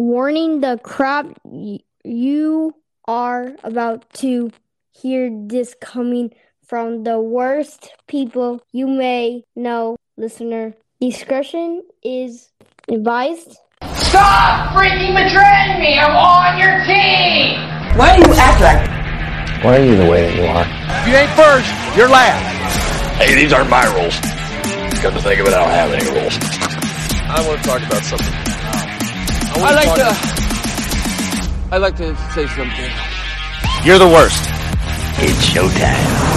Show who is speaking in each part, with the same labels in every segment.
Speaker 1: Warning the crap y- you are about to hear this coming from the worst people you may know, listener. Discretion is advised.
Speaker 2: Stop freaking betraying me! I'm on your team!
Speaker 3: Why do you act like
Speaker 4: Why are you the way that you are?
Speaker 5: If you ain't first, you're last.
Speaker 4: Hey, these aren't my rules. Come to think of it, I don't have any rules.
Speaker 6: I want to talk about something. I,
Speaker 5: I like
Speaker 6: talk
Speaker 5: to. I like to say something.
Speaker 4: You're the worst. It's showtime.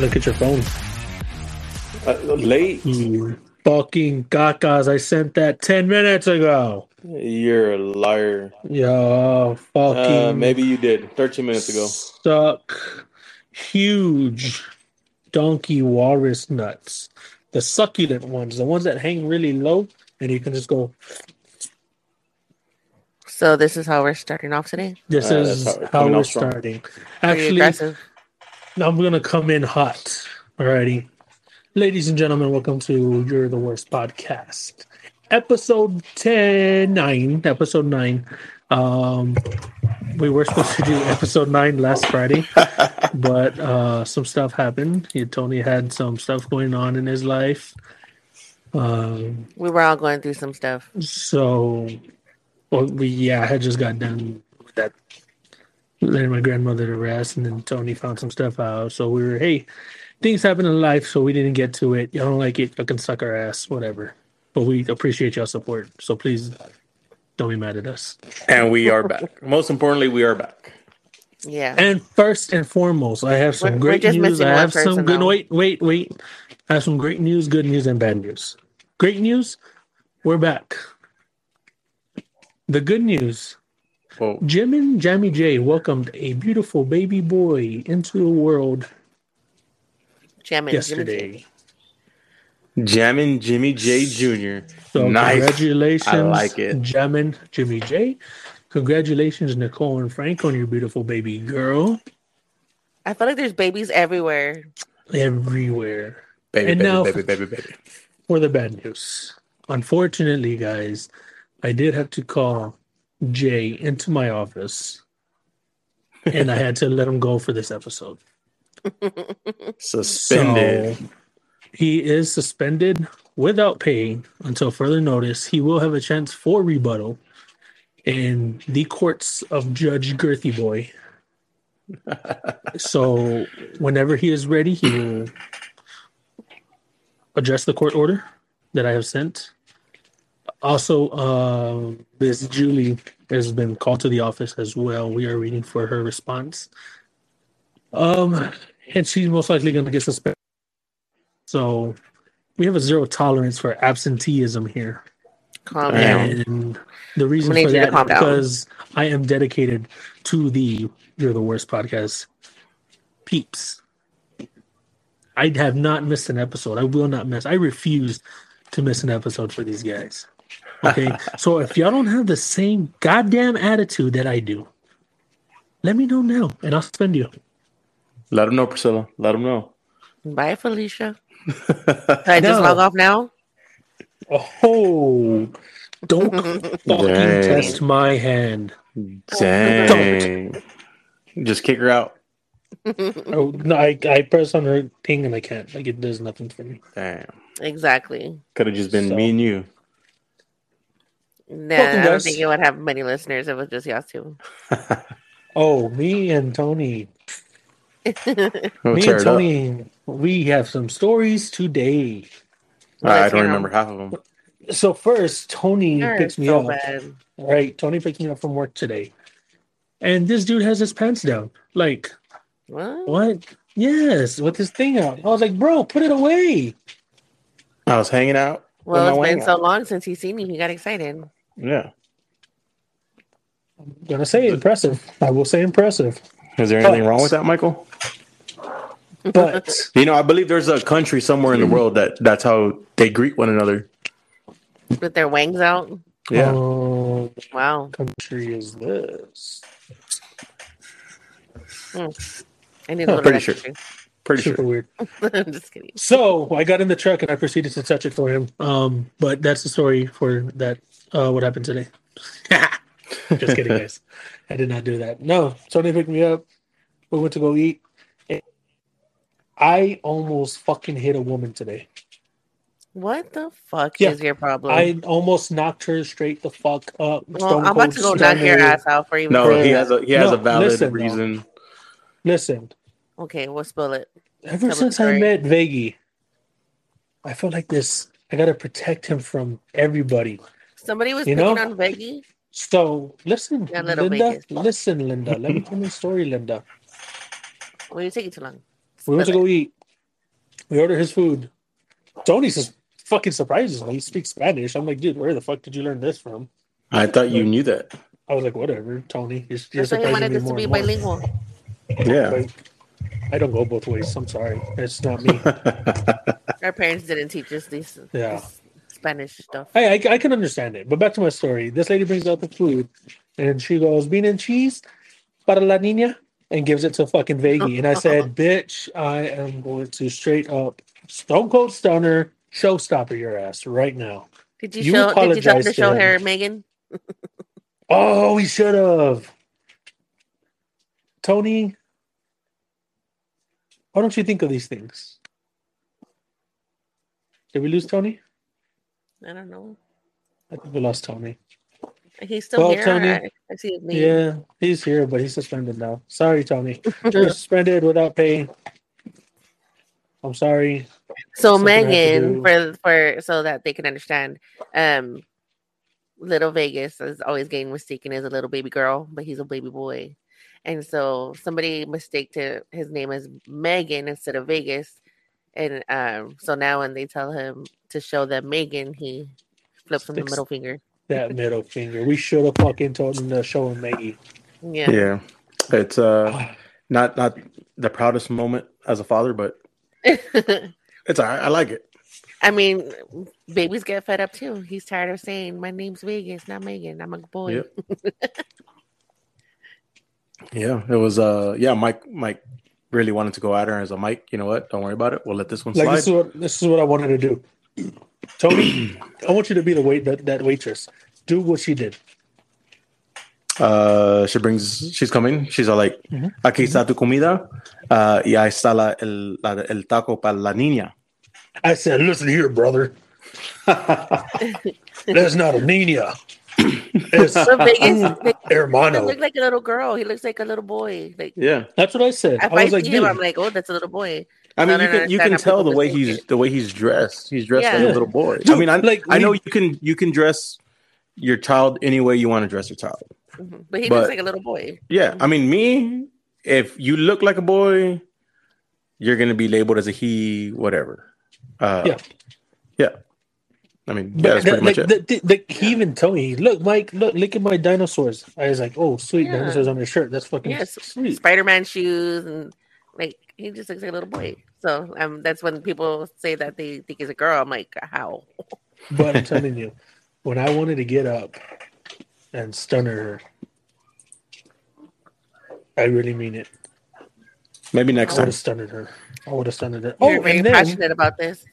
Speaker 7: Look at your phone.
Speaker 8: Uh, late?
Speaker 7: You fucking cacas. I sent that 10 minutes ago.
Speaker 8: You're a liar.
Speaker 7: Yo, fucking.
Speaker 8: Uh, maybe you did 13 minutes ago.
Speaker 7: Suck huge donkey walrus nuts. The succulent ones, the ones that hang really low, and you can just go.
Speaker 9: So this is how we're starting off today.
Speaker 7: This
Speaker 8: Uh,
Speaker 7: is
Speaker 8: how-
Speaker 7: how, we're starting. Actually. I'm gonna come in hot. Alrighty. Ladies and gentlemen, welcome to You're the Worst podcast. Episode 10 9. Episode 9. Um we were supposed to do episode 9 last Friday, but uh some stuff happened. He, Tony had some stuff going on in his life. Um
Speaker 9: We were all going through some stuff.
Speaker 7: so well, we yeah, I had just got done with that letting my grandmother to rest, and then Tony found some stuff out. So we were, hey, things happen in life, so we didn't get to it. Y'all don't like it, you can suck our ass, whatever. But we appreciate y'all support. So please don't be mad at us.
Speaker 8: And we are back. Most importantly, we are back.
Speaker 9: Yeah.
Speaker 7: And first and foremost, I have some
Speaker 9: We're- we're
Speaker 7: great news. I have some good
Speaker 9: though.
Speaker 7: wait, wait, wait. I have some great news, good news, and bad news. Great news, we're back. The good news
Speaker 8: Well,
Speaker 7: Jim and Jamie J welcomed a beautiful baby boy into the world
Speaker 9: Jamming.
Speaker 7: yesterday.
Speaker 8: Jammin' Jimmy J Jr.
Speaker 7: So
Speaker 8: nice.
Speaker 7: congratulations,
Speaker 8: I like it.
Speaker 7: Jim Jimmy J. Congratulations, Nicole and Frank, on your beautiful baby girl
Speaker 9: I feel like there's babies everywhere.
Speaker 7: everywhere.
Speaker 8: Baby,
Speaker 7: And
Speaker 8: baby,
Speaker 7: now-
Speaker 8: baby, baby, baby.
Speaker 7: For the bad news, unfortunately, guys, I did have to call Jay into my office, and I had to let him go for this episode.
Speaker 8: Suspended.
Speaker 7: So he is suspended without pay until further notice. He will have a chance for rebuttal in the courts of Judge Girthy Boy. so whenever he is ready, he will address the court order that I have sent. Also, uh, Ms. Julie has been called to the office as well. We are waiting for her response. Um, and she's most likely going to get suspended. So we have a zero tolerance for absenteeism here,
Speaker 9: Calm
Speaker 8: Damn.
Speaker 9: down.
Speaker 7: the reason for
Speaker 9: need you
Speaker 7: that
Speaker 9: down.
Speaker 7: because I am dedicated to the "You're the Worst" podcast. Peeps, I have not missed an episode. I will not miss. I refuse to miss an episode for these guys. Okay, so if y'all don't have the same goddamn attitude that I do, let me know now, and I'll spend you.
Speaker 8: Let him know, Priscilla. Let him know.
Speaker 9: Bye, Felicia. Can I just
Speaker 7: No.
Speaker 9: log off now?
Speaker 7: Oh, don't fucking
Speaker 8: Dang.
Speaker 7: test my hand.
Speaker 8: Dang. Just kick her out.
Speaker 7: Oh no, I, I press on her thing and I can't. Like it does nothing for me.
Speaker 8: Damn.
Speaker 9: Exactly.
Speaker 8: Could have just been
Speaker 7: So-
Speaker 8: me and you.
Speaker 9: Nah,
Speaker 7: Welcome,
Speaker 9: I don't
Speaker 7: guys.
Speaker 9: think it would have many listeners if it was just y'all two.
Speaker 7: Oh, me and Tony. Me and
Speaker 8: it up.
Speaker 7: Tony, we have some stories today.
Speaker 8: I don't remember half of them.
Speaker 7: So first, Tony
Speaker 9: You're
Speaker 7: picks me
Speaker 9: so
Speaker 7: up.
Speaker 9: bad.
Speaker 7: All right, Tony picked me up from work today, and this dude has his pants down. Like
Speaker 9: What?
Speaker 7: what? Yes, with his thing out. I was like, bro, put it away.
Speaker 8: I was hanging out.
Speaker 9: Well, it's been
Speaker 8: wang
Speaker 9: so
Speaker 8: out.
Speaker 9: long since he's seen me. He got excited.
Speaker 8: Yeah.
Speaker 7: I'm gonna say impressive. I will say impressive.
Speaker 8: Is there anything wrong with that, Michael?
Speaker 7: But
Speaker 8: You know, I believe there's a country somewhere in the world that that's how they greet one another.
Speaker 9: With their wangs out.
Speaker 8: Yeah.
Speaker 7: um,
Speaker 9: Wow.
Speaker 7: country is this?
Speaker 9: I need to
Speaker 8: Oh,
Speaker 9: go to
Speaker 8: pretty sure.
Speaker 9: country.
Speaker 8: Pretty
Speaker 7: Super
Speaker 8: sure.
Speaker 7: weird.
Speaker 9: I'm just kidding.
Speaker 7: So I got in the truck and I proceeded to touch it for him. Um, but that's the story for that. Uh, what happened today? Just kidding, guys. I did not do that. No, Tony picked me up. We went to go eat. I almost fucking hit a woman today.
Speaker 9: What the fuck
Speaker 7: Yeah.
Speaker 9: is your problem?
Speaker 7: I almost knocked her straight the fuck up.
Speaker 9: well, I'm about to go
Speaker 7: Cold
Speaker 9: knock your ass out for you.
Speaker 8: No,
Speaker 7: Bro.
Speaker 8: he has a he has
Speaker 7: No,
Speaker 8: a valid
Speaker 7: listen, though.
Speaker 8: reason.
Speaker 7: Listen,
Speaker 9: Okay, we'll spill it.
Speaker 7: ever
Speaker 9: Tell
Speaker 7: since I met Veggie, I felt like this. I gotta protect him from everybody.
Speaker 9: Somebody was
Speaker 7: You
Speaker 9: picking
Speaker 7: know?
Speaker 9: on Veggie.
Speaker 7: So listen,
Speaker 9: Yeah,
Speaker 7: Linda.
Speaker 9: Vegas.
Speaker 7: Listen, Linda. Let me tell you a story, Linda.
Speaker 9: Well, you're taking too long.
Speaker 7: We went to go eat. We order his food. Tony says fucking surprises me. He speaks Spanish. I'm like, dude, where the fuck did you learn this from?
Speaker 8: I thought you knew that.
Speaker 7: I was like, whatever, Tony. You're, you're
Speaker 9: That's why he wanted
Speaker 7: me
Speaker 9: this to be bilingual.
Speaker 8: Yeah.
Speaker 7: But I don't go both ways. I'm sorry. It's not me.
Speaker 9: Our parents didn't teach us these
Speaker 7: Yeah.
Speaker 9: this Spanish stuff.
Speaker 7: I, I I can understand it. But back to my story. This lady brings out the food, and she goes, "Bean and cheese para la niña," and gives it to fucking Veggie. And I uh-huh. said, "Bitch, I am going to straight up Stone Cold Stunner showstopper your ass right now."
Speaker 9: Did you,
Speaker 7: You
Speaker 9: show? Did you her to show her Megan?
Speaker 7: Oh, we should have. Tony, why don't you think of these things? Did we lose Tony?
Speaker 9: I don't know.
Speaker 7: I think we lost Tony.
Speaker 9: He's still
Speaker 7: Well,
Speaker 9: here.
Speaker 7: Tony-
Speaker 9: I, I see his name.
Speaker 7: Yeah, he's here, but he's suspended now. Sorry, Tony. You're suspended without pay. I'm sorry.
Speaker 9: So
Speaker 7: Something I have to
Speaker 9: Megan, for for so that they can understand, um, Little Vegas is always getting mistaken as a little baby girl, but he's a baby boy, and so somebody mistaked his name as Megan instead of Vegas, and um, so now when they tell him to show them Megan, he flips them the middle finger.
Speaker 7: That middle finger. We should have fucking told him to show him Maggie.
Speaker 9: Yeah,
Speaker 8: Yeah. It's uh not not the proudest moment as a father, but it's all right. I like it.
Speaker 9: I mean, babies get fed up too. He's tired of saying my name's Vegas, not Megan. I'm a boy.
Speaker 8: Yep. Yeah. It was uh yeah, Mike Mike really wanted to go at her as a Mike, you know what? Don't worry about it. We'll let this one
Speaker 7: Like
Speaker 8: slide.
Speaker 7: this is what this is what I wanted to do. Tony, I want you to be the wait that, that waitress. Do what she did.
Speaker 8: Uh, she brings, she's coming. She's all like,
Speaker 7: Mhm.
Speaker 8: aquí está tu comida. Uh, y ahí está la, el, la- el taco para la niña.
Speaker 7: I said, listen here, brother. That's not a Nina. It's
Speaker 9: So Vegas, Vegas
Speaker 7: hermano.
Speaker 9: doesn't look like a little girl. He looks like a little boy. Like
Speaker 8: yeah.
Speaker 7: That's what I said.
Speaker 9: if
Speaker 7: I
Speaker 9: I,
Speaker 7: was like,
Speaker 9: see
Speaker 7: dude,
Speaker 9: him, I'm like, oh, that's a little boy.
Speaker 8: I mean,
Speaker 9: No,
Speaker 8: you
Speaker 9: no, no,
Speaker 8: can, you can tell the way he's, the way he's dressed. He's dressed like a little boy. I mean, I,
Speaker 7: like,
Speaker 8: I know you can, you can dress your child any way you want to dress your child.
Speaker 9: Mhm. But he
Speaker 8: But-
Speaker 9: looks like a little boy.
Speaker 8: Yeah. I mean, me, if you look like a boy, you're going to be labeled as a he, whatever. Uh,
Speaker 7: Yeah.
Speaker 8: Yeah. I mean,
Speaker 7: But
Speaker 8: yeah, that's pretty
Speaker 7: like,
Speaker 8: much it.
Speaker 7: the- the- the- he even told me, look, Mike, look, look at my dinosaurs. I was like, oh, sweet,
Speaker 9: Yeah.
Speaker 7: dinosaurs on his shirt. That's fucking
Speaker 9: Yes.
Speaker 7: sweet.
Speaker 9: Spider Man shoes and like he just looks like a little boy. So um, that's when people say that they think he's a girl. I'm like, how?
Speaker 7: But I'm telling you, when I wanted to get up and stun her, I really mean it.
Speaker 8: Maybe
Speaker 7: I
Speaker 8: next
Speaker 7: would
Speaker 8: time.
Speaker 7: have stunned her. I would have stunned her.
Speaker 9: You're
Speaker 7: Oh,
Speaker 9: very
Speaker 7: then
Speaker 9: passionate about this.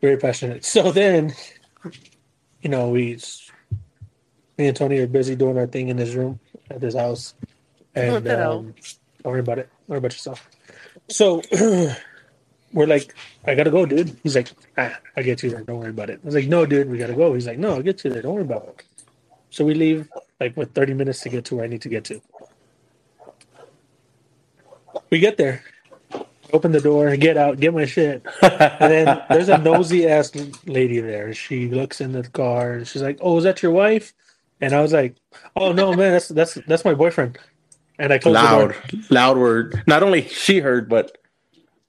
Speaker 7: very passionate. So then, you know, we, me and Tony are busy doing our thing in this room at this house, and um, don't worry about it. Don't worry about yourself. So we're like, I gotta go, dude. He's like, ah, I get you there. Don't worry about it. I was like, no, dude, we gotta go. He's like, no, I'll get you there. Don't worry about it. So we leave like with 30 minutes to get to where I need to get to. We get there, open the door, get out, get my shit. And then there's a nosy ass lady there. She looks in the car and she's like, "Oh, is that your wife?" And I was like, "Oh no, man, that's that's that's my boyfriend." And I closed
Speaker 8: Loud,
Speaker 7: the door.
Speaker 8: loud word. Not only she heard, but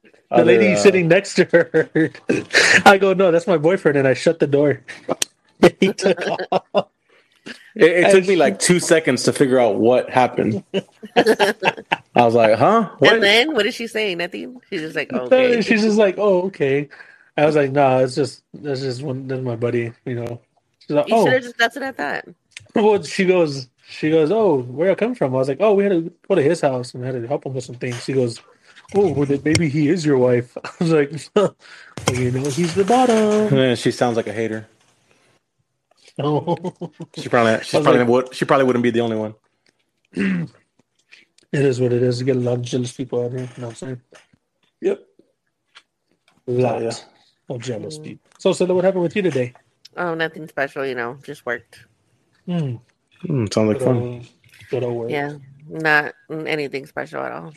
Speaker 7: The
Speaker 8: other,
Speaker 7: lady
Speaker 8: uh,
Speaker 7: sitting next to her. I go, "No, that's my boyfriend," and I shut the door. he took off.
Speaker 8: It, it took me like two seconds to figure out what happened. I was like, "Huh? What?"
Speaker 9: And then what is she saying? Nothing. She's just like, okay.
Speaker 7: She's just like, "Oh, okay." I was like, "Nah, it's just that's just one. That's my buddy." You know. She's like,
Speaker 9: you
Speaker 7: "Oh."
Speaker 9: should have just left it at that.
Speaker 7: Well, she goes, she goes, oh, where I come from? I was like, oh, we had to go to his house and had to help him with some things. She goes, oh, well, maybe he is your wife. I was like, well, you know, he's the bottom.
Speaker 8: She sounds like a hater.
Speaker 7: Oh,
Speaker 8: She probably she probably
Speaker 7: like-
Speaker 8: would she probably wouldn't be the only one.
Speaker 7: it is what it is. You get a lot of jealous people out here. You know what I'm saying?
Speaker 8: Yep.
Speaker 7: A lot
Speaker 8: yeah.
Speaker 7: of jealous people. So, Cilla, what happened with you today?
Speaker 9: Oh, nothing special, you know, just worked.
Speaker 7: Hmm.
Speaker 8: Mm, sounds like
Speaker 7: Good
Speaker 8: fun.
Speaker 7: old, good old work.
Speaker 9: Yeah, not anything special at all.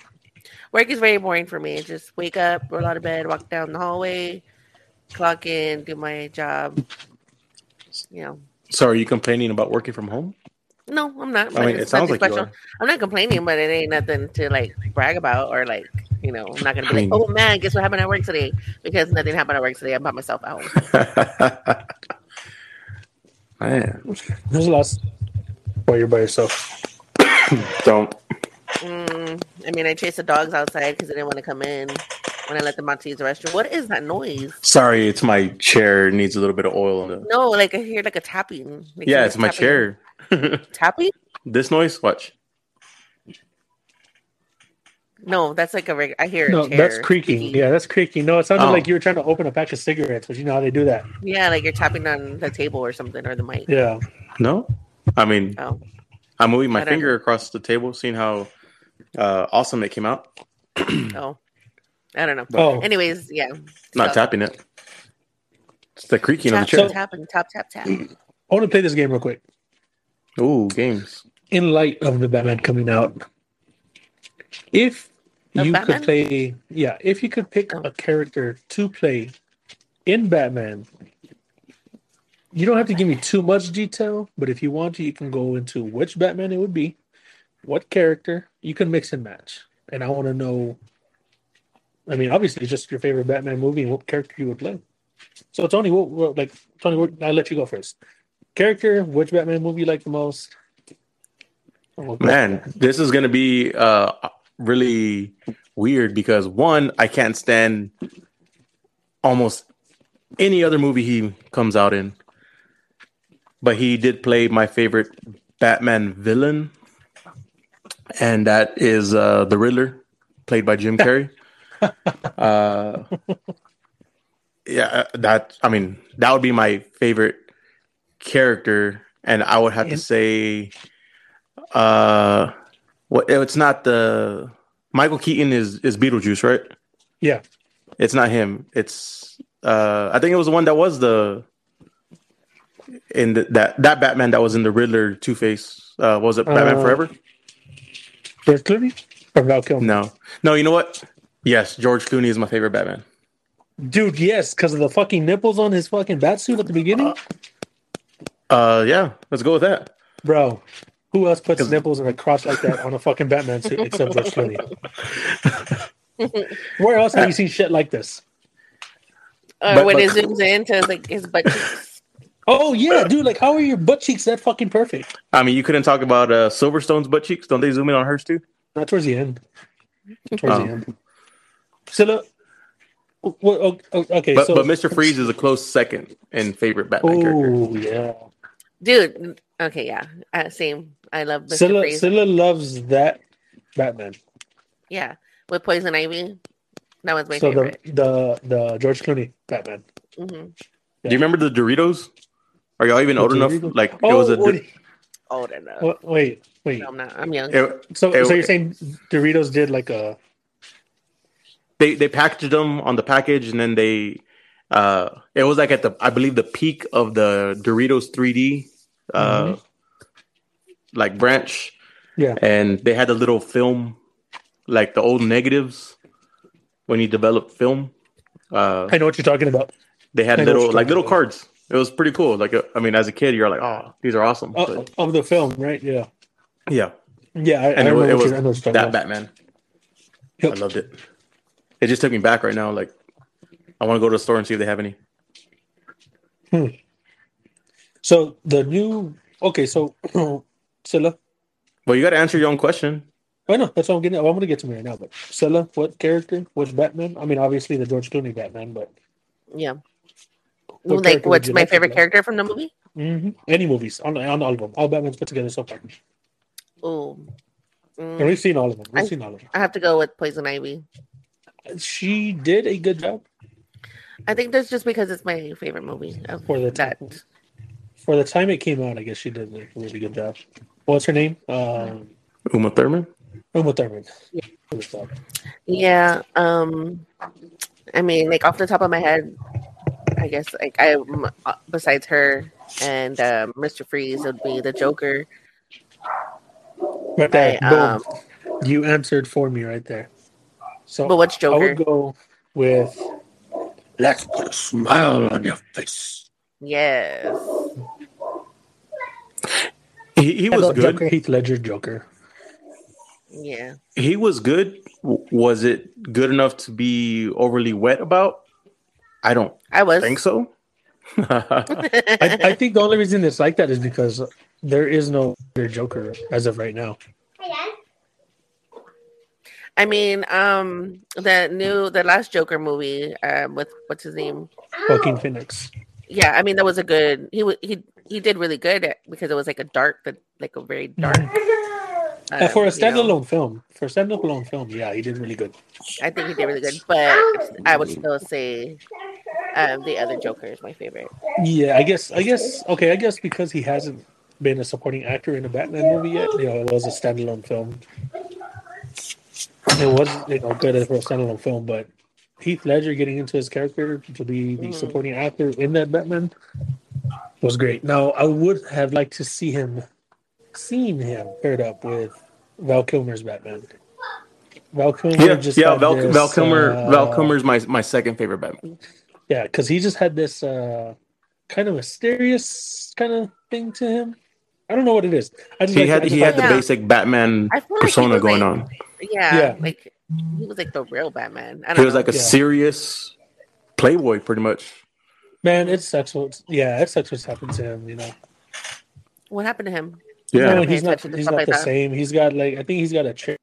Speaker 9: Work is very boring for me. Just wake up, roll out of bed, walk down the hallway, clock in, do my job. You know,
Speaker 8: So are you complaining about working from home?
Speaker 9: no, I'm not.
Speaker 8: I
Speaker 9: but
Speaker 8: mean, it sounds
Speaker 9: nothing
Speaker 8: like you are.
Speaker 9: I'm not complaining, but it ain't nothing to like brag about or like, you know, I'm not gonna be
Speaker 8: I mean-
Speaker 9: like, oh man, guess what happened at work today? Because nothing happened at work today. I'm by myself at home.
Speaker 8: Man,
Speaker 7: There's a lot while you're by yourself.
Speaker 8: don't.
Speaker 9: Mm, I mean, I chased the dogs outside because they didn't want to come in when I let them out to use the restroom. What is that noise?
Speaker 8: Sorry, it's my chair. It needs a little bit of oil. In the...
Speaker 9: No, like I hear like a tapping. Like
Speaker 8: Yeah,
Speaker 9: someone's
Speaker 8: it's my
Speaker 9: tapping.
Speaker 8: chair.
Speaker 9: Tapping?
Speaker 8: this noise, watch.
Speaker 9: No, that's like a reg- I hear. A
Speaker 7: No,
Speaker 9: chair
Speaker 7: that's creaking.
Speaker 9: squeaky.
Speaker 7: Yeah, that's creaking. No, it sounded
Speaker 8: Oh.
Speaker 7: like you were trying to open a pack of cigarettes, but you know how they do that.
Speaker 9: Yeah, like you're tapping on the table or something or the mic.
Speaker 7: Yeah.
Speaker 8: No, I mean
Speaker 9: Oh,
Speaker 8: I'm moving my
Speaker 9: I don't
Speaker 8: finger across the table, seeing how uh, awesome it came out.
Speaker 9: oh, I don't know.
Speaker 7: Oh,
Speaker 9: Anyways, yeah.
Speaker 8: Not
Speaker 9: So,
Speaker 8: tapping it. It's the creaking
Speaker 9: tap,
Speaker 8: of the chair.
Speaker 9: tapping, tap, tap, tap.
Speaker 7: I want to play this game real quick.
Speaker 8: Ooh, games.
Speaker 7: In light of the Batman coming out, if
Speaker 9: Of
Speaker 7: you
Speaker 9: Batman?
Speaker 7: could play, yeah, if you could pick
Speaker 9: Oh.
Speaker 7: a character to play in Batman, you don't have to give me too much detail, but if you want to, you can go into which Batman it would be, what character you can mix and match, and I want to know. I mean, obviously, just your favorite Batman movie and what character you would play. So, Tony, what, what like Tony? I'll let you go first. Character, which Batman movie you like the most?
Speaker 8: Man, this is gonna be uh really weird because one, I can't stand almost any other movie he comes out in. But he did play my favorite Batman villain, and that is uh the Riddler, played by Jim Carrey. uh yeah, uh, that I mean, that would be my favorite character, and I would have to say uh what it's not the Michael Keaton is is Beetlejuice, right?
Speaker 7: Yeah.
Speaker 8: It's not him. It's uh I think it was the one that was the in the, that that Batman that was in the Riddler Two Face. Uh was it Batman
Speaker 7: Uh,
Speaker 8: Forever?
Speaker 7: George Clooney or Val Kilmer?
Speaker 8: No. No, you know what? Yes, George Clooney is my favorite Batman.
Speaker 7: Dude, yes, because of the fucking nipples on his fucking bat suit at the beginning.
Speaker 8: Uh yeah, let's go with that.
Speaker 7: Bro, who else puts
Speaker 8: 'Cause-
Speaker 7: nipples in a crotch like that on a fucking Batman suit except George Clooney? Where else have you seen shit like this?
Speaker 9: Or
Speaker 8: But-
Speaker 9: when
Speaker 8: but-
Speaker 9: it zooms into like his butt cheeks.
Speaker 7: Oh yeah, dude! Like, how are your butt cheeks that fucking perfect?
Speaker 8: I mean, you couldn't talk about uh Silverstone's butt cheeks. Don't they zoom in on hers too?
Speaker 7: Not towards the end. Towards
Speaker 8: Oh.
Speaker 7: the end. So look. Well, oh, oh, okay,
Speaker 8: But
Speaker 7: so
Speaker 8: but Mr. Freeze is a close second and favorite Batman character.
Speaker 7: Oh yeah,
Speaker 9: Dude, okay, yeah. Uh, same. I love Mr.
Speaker 7: Cilla,
Speaker 9: Freeze.
Speaker 7: Cilla loves that Batman.
Speaker 9: Yeah. With Poison Ivy. That was my
Speaker 7: so
Speaker 9: favorite.
Speaker 7: the the the George Clooney Batman.
Speaker 9: hmm
Speaker 8: Do you remember the Doritos? Are y'all even old enough?
Speaker 7: Doritos?
Speaker 8: Like it
Speaker 7: Oh,
Speaker 8: was a
Speaker 7: wait,
Speaker 9: Old enough.
Speaker 7: wait, wait, wait.
Speaker 9: No, I'm not. I'm young.
Speaker 8: it-
Speaker 7: So,
Speaker 8: It-
Speaker 7: so you're saying Doritos did like a
Speaker 8: they they packaged them on the package and then they uh it was like at the I believe the peak of the Doritos 3D uh like branch
Speaker 7: yeah?
Speaker 8: and they had a little film like the old negatives when you develop film uh
Speaker 7: I know what you're talking about.
Speaker 8: they had
Speaker 7: I
Speaker 8: little like little
Speaker 7: about.
Speaker 8: cards it was pretty cool like uh, I mean as a kid you're like oh these are awesome
Speaker 7: Oh,
Speaker 8: But,
Speaker 7: of the film, right? Yeah,
Speaker 8: yeah
Speaker 7: yeah. I, I
Speaker 8: and it, was, it was
Speaker 7: you're, I know what you're talking
Speaker 8: that
Speaker 7: about.
Speaker 8: Batman
Speaker 7: Yep.
Speaker 8: I loved it it just took me back right now like I want to go to the store and see if they have any
Speaker 7: So the new okay, so Cilla.
Speaker 8: well you got to answer your own question
Speaker 7: I know that's what I'm getting. I'm going to get to me right now. But Cilla, what character? Which Batman? I mean, obviously the George Clooney Batman, but
Speaker 9: Yeah.
Speaker 7: What
Speaker 9: like, what's my
Speaker 7: like
Speaker 9: favorite character from the movie?
Speaker 7: hmm Any movies on on all of them, all Batman's put together so far,
Speaker 9: Oh,
Speaker 7: and we've seen all of them. We've
Speaker 9: I-
Speaker 7: seen all of them.
Speaker 9: I have to go with Poison Ivy.
Speaker 7: she did a good job
Speaker 9: I think that's just because it's my favorite movie of
Speaker 7: for the
Speaker 9: that.
Speaker 7: time. For the time it came out, I guess she did a really good job. What's her name? Um,
Speaker 8: Uma Thurman.
Speaker 7: Uma Thurman. Good job.
Speaker 9: Yeah. Um. I mean, like off the top of my head, I guess like I m- uh, besides her and uh, Mr. Freeze would be the Joker.
Speaker 7: Right there.
Speaker 9: I, um,
Speaker 7: you answered for me right there. So
Speaker 9: But what's Joker?
Speaker 7: I would go with Let's put a smile on your face.
Speaker 9: Yes.
Speaker 8: He, he was
Speaker 7: about
Speaker 8: good.
Speaker 7: Joker, Heath Ledger Joker.
Speaker 9: Yeah.
Speaker 8: He was good. Was it good enough to be overly wet about? I don't
Speaker 9: I was.
Speaker 8: think so.
Speaker 7: I, I think the only reason it's like that is because there is no other Joker as of right now.
Speaker 9: I mean, um, the new, the last Joker movie, um, with what's his name?
Speaker 7: Joaquin Phoenix.
Speaker 9: Yeah, I mean that was a good. He he he did really good at- because it was like a dark, but like a very dark.
Speaker 7: And Uh, for a
Speaker 9: um, you know,
Speaker 7: standalone film, for a standalone film, yeah, he did really good.
Speaker 9: I think he did really good, but I would still say um, the other Joker is my favorite.
Speaker 7: Yeah, I guess. I guess. Okay, I guess because he hasn't been a supporting actor in a Batman movie yet. You know, it was a standalone film. It was you know good for a standalone film, but Heath Ledger getting into his character to be the
Speaker 9: Mhm.
Speaker 7: supporting actor in that Batman was great. Now, I would have liked to see him, seen him paired up with Val Kilmer's Batman. Val Kilmer
Speaker 8: yeah,
Speaker 7: just
Speaker 8: yeah. Val,
Speaker 7: this,
Speaker 8: Val Kilmer.
Speaker 7: uh,
Speaker 8: Val Kilmer's my my second favorite Batman.
Speaker 7: Yeah, because he just had this uh, kind of mysterious kind of thing to him. I don't know what it is. I just
Speaker 8: He
Speaker 7: like-
Speaker 8: had
Speaker 7: I just
Speaker 8: he
Speaker 7: like
Speaker 8: had the
Speaker 9: Yeah.
Speaker 8: basic Batman
Speaker 9: I feel like
Speaker 8: persona going
Speaker 9: like-
Speaker 8: on.
Speaker 9: Yeah,
Speaker 7: Yeah.
Speaker 9: like he was like the real Batman. I don't
Speaker 8: He was
Speaker 9: know.
Speaker 8: like a
Speaker 7: Yeah.
Speaker 8: serious playboy, pretty much.
Speaker 7: Man, it sucks. What, yeah, it sucks what's happened to him. You know,
Speaker 9: what happened to him?
Speaker 8: Yeah,
Speaker 7: no, he's not. He's not
Speaker 9: like
Speaker 7: the
Speaker 9: that.
Speaker 7: same. He's got like I think he's got a trick.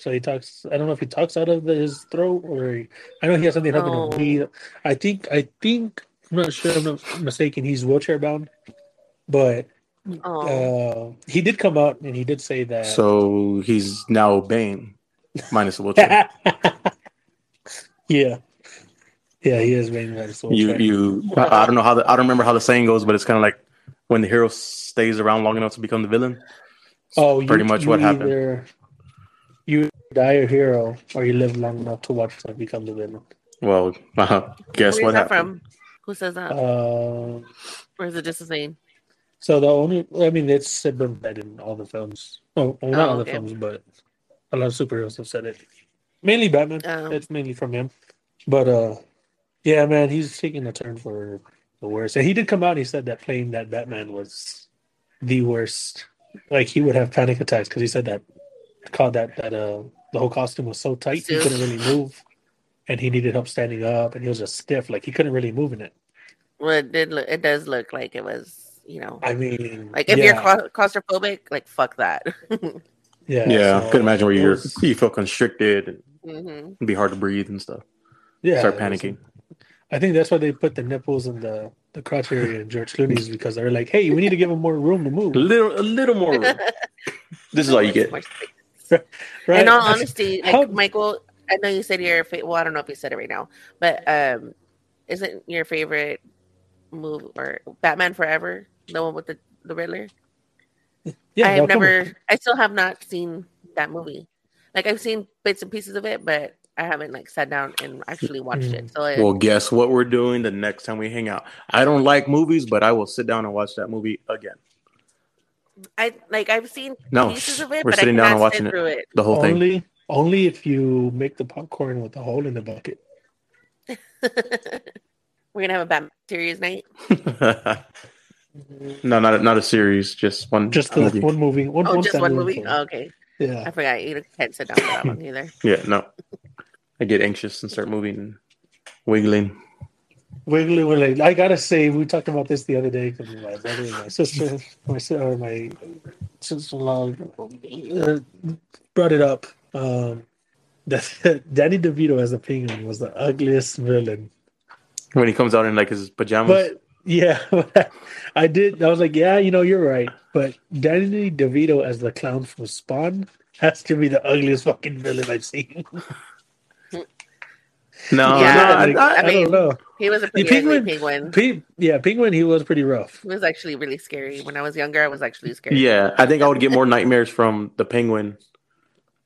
Speaker 7: So he talks. I don't know if he talks out of the, his throat or he, I know he has something happening
Speaker 9: Oh.
Speaker 7: to me. I think. I think. I'm not sure. I'm not mistaken. He's wheelchair bound, but
Speaker 9: Oh,
Speaker 7: uh, he did come out and he did say that.
Speaker 8: So he's now Bane, minus the wheelchair.
Speaker 7: yeah, yeah, he is being that
Speaker 8: you you. I I don't know how the, I don't remember how the saying goes, but it's kind of like when the hero stays around long enough to become the villain.
Speaker 7: Oh, you,
Speaker 8: pretty much
Speaker 7: you
Speaker 8: what happened.
Speaker 7: Either- You die a hero, or you live long enough to watch them become the villain.
Speaker 8: Well, uh, guess
Speaker 9: where's
Speaker 8: what
Speaker 9: that
Speaker 8: happened?
Speaker 9: from? Who says that?
Speaker 7: Uh,
Speaker 9: or is it just his name?
Speaker 7: so the only, I mean, it's been said in all the films. Oh, well, not
Speaker 9: Oh,
Speaker 7: all the
Speaker 9: okay.
Speaker 7: films, but a lot of superheroes have said it. Mainly Batman.
Speaker 9: Oh.
Speaker 7: It's mainly from him. But uh, yeah, man, he's taking a turn for the worst. And he did come out. and He said that playing that Batman was the worst. Like he would have panic attacks because he said that called that that uh the whole costume was so tight he couldn't really move, and he needed help standing up, and he was just stiff. Like he couldn't really move in it.
Speaker 9: Well, it did. Look, it does look like it was. You know,
Speaker 7: I mean,
Speaker 9: like if
Speaker 7: yeah,
Speaker 9: you're claustrophobic, like fuck that.
Speaker 7: yeah,
Speaker 8: Yeah,
Speaker 7: so
Speaker 8: I could imagine where you're
Speaker 7: was-
Speaker 8: you feel constricted and
Speaker 9: hmm
Speaker 8: it'd be hard to breathe and stuff.
Speaker 7: yeah,
Speaker 8: Start
Speaker 7: it was-
Speaker 8: panicking.
Speaker 7: I think that's why they put the nipples in the the crotch area in George Clooney's because they're like, hey, we need to give him more room to move.
Speaker 8: A little a little more. room. this is all you get.
Speaker 7: Right?
Speaker 9: In all
Speaker 7: That's-
Speaker 9: honesty, like
Speaker 7: how-
Speaker 9: Michael, I know you said your fa- well, I don't know if you said it right now, but um, isn't your favorite movie or Batman Forever the one with the the Riddler?
Speaker 7: yeah,
Speaker 9: I have
Speaker 7: Kilmer.
Speaker 9: never, I still have not seen that movie. Like I've seen bits and pieces of it, but I haven't like sat down and actually watched it. So it,
Speaker 8: Well, guess what we're doing the next time we hang out? I don't like movies, but I will sit down and watch that movie again.
Speaker 9: I like I've seen
Speaker 8: No,
Speaker 9: pieces of it,
Speaker 8: we're
Speaker 9: but
Speaker 8: sitting
Speaker 9: I
Speaker 8: down
Speaker 9: cannot
Speaker 8: and watching it.
Speaker 9: through it.
Speaker 8: The whole thing.
Speaker 7: Only only if you make the popcorn with a hole in the bucket.
Speaker 9: We're gonna have a Batman series night.
Speaker 8: no, not a, not a series, just one.
Speaker 7: Just the
Speaker 8: movie.
Speaker 7: one movie. One,
Speaker 9: Oh,
Speaker 7: one
Speaker 9: just one movie. Oh, okay,
Speaker 7: Yeah.
Speaker 9: I forgot you can't sit down for that one either.
Speaker 8: Yeah, no. I get anxious and start moving and wiggling.
Speaker 7: Wiggly Wiggly. I gotta say, we talked about this the other day because my brother and my sister, my or my sister-in-law uh, brought it up. Um, that Danny DeVito as the Penguin was the ugliest villain.
Speaker 8: When he comes out in like his pajamas.
Speaker 7: But yeah, I did. I was like, yeah, you know, you're right. But Danny DeVito as the clown from Spawn has to be the ugliest fucking villain I've seen.
Speaker 8: No,
Speaker 9: Yeah,
Speaker 8: no,
Speaker 7: Like,
Speaker 8: I, I,
Speaker 7: I,
Speaker 9: mean,
Speaker 7: don't know.
Speaker 9: He was a pretty
Speaker 7: penguin-
Speaker 9: penguin.
Speaker 7: Pe- yeah, penguin. He was pretty rough.
Speaker 9: He was actually really scary. When I was younger, I was actually scared.
Speaker 8: yeah, I think I would get more nightmares from the penguin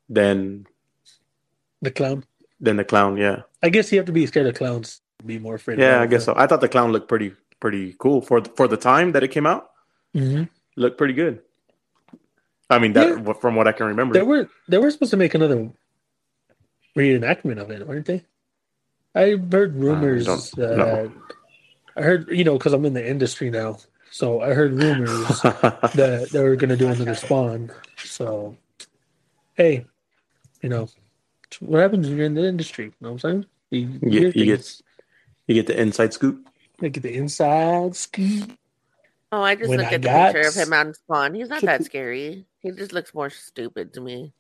Speaker 8: than
Speaker 7: The clown.
Speaker 8: than the clown. Yeah,
Speaker 7: I guess you have to be scared of clowns. Be more afraid.
Speaker 8: yeah, I guess so. I thought the clown looked pretty pretty cool for the, for the time that it came out.
Speaker 7: hmm
Speaker 8: Looked pretty good. I mean, that from what I can remember.
Speaker 7: They were they were supposed to make another reenactment of it, weren't they? I heard uh, rumors
Speaker 8: don't
Speaker 7: that
Speaker 8: know.
Speaker 7: I heard you know because I'm in the industry now, so I heard rumors that they were going to do another Spawn. So, hey, you know what happens when you're in the industry? You know what I'm saying? You,
Speaker 8: You get- you get- you get the inside scoop.
Speaker 7: They get the inside scoop.
Speaker 9: Oh, I just
Speaker 7: When
Speaker 9: looked
Speaker 7: I
Speaker 9: at the picture of him on Spawn. He's not that scary. He just looks more stupid to me.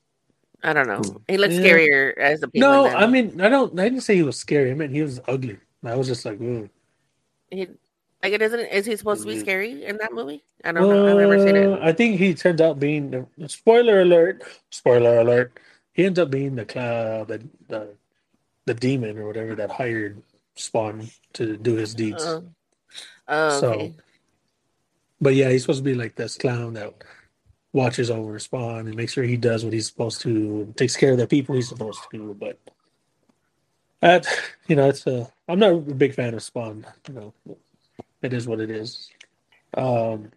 Speaker 9: I don't know. Hmm. He looks
Speaker 7: Yeah.
Speaker 9: scarier as a penguin.
Speaker 7: No, I mean I don't. I didn't say he was scary. I meant he was ugly. I was just like, Ooh.
Speaker 9: he, like it isn't. Is he supposed to be hmm. scary in that movie? I don't know. I've never seen
Speaker 7: Uh,
Speaker 9: it.
Speaker 7: I think he turns out being the spoiler alert. Spoiler alert. He ends up being the cloud, the the the demon or whatever that hired Spawn to do his deeds.
Speaker 9: Oh, oh
Speaker 7: So- But yeah, he's supposed to be like this clown that watches over Spawn and makes sure he does what he's supposed to, takes care of the people he's supposed to. Do, but that you know, it's a. I'm not a big fan of Spawn. You know, it is what it is. Um,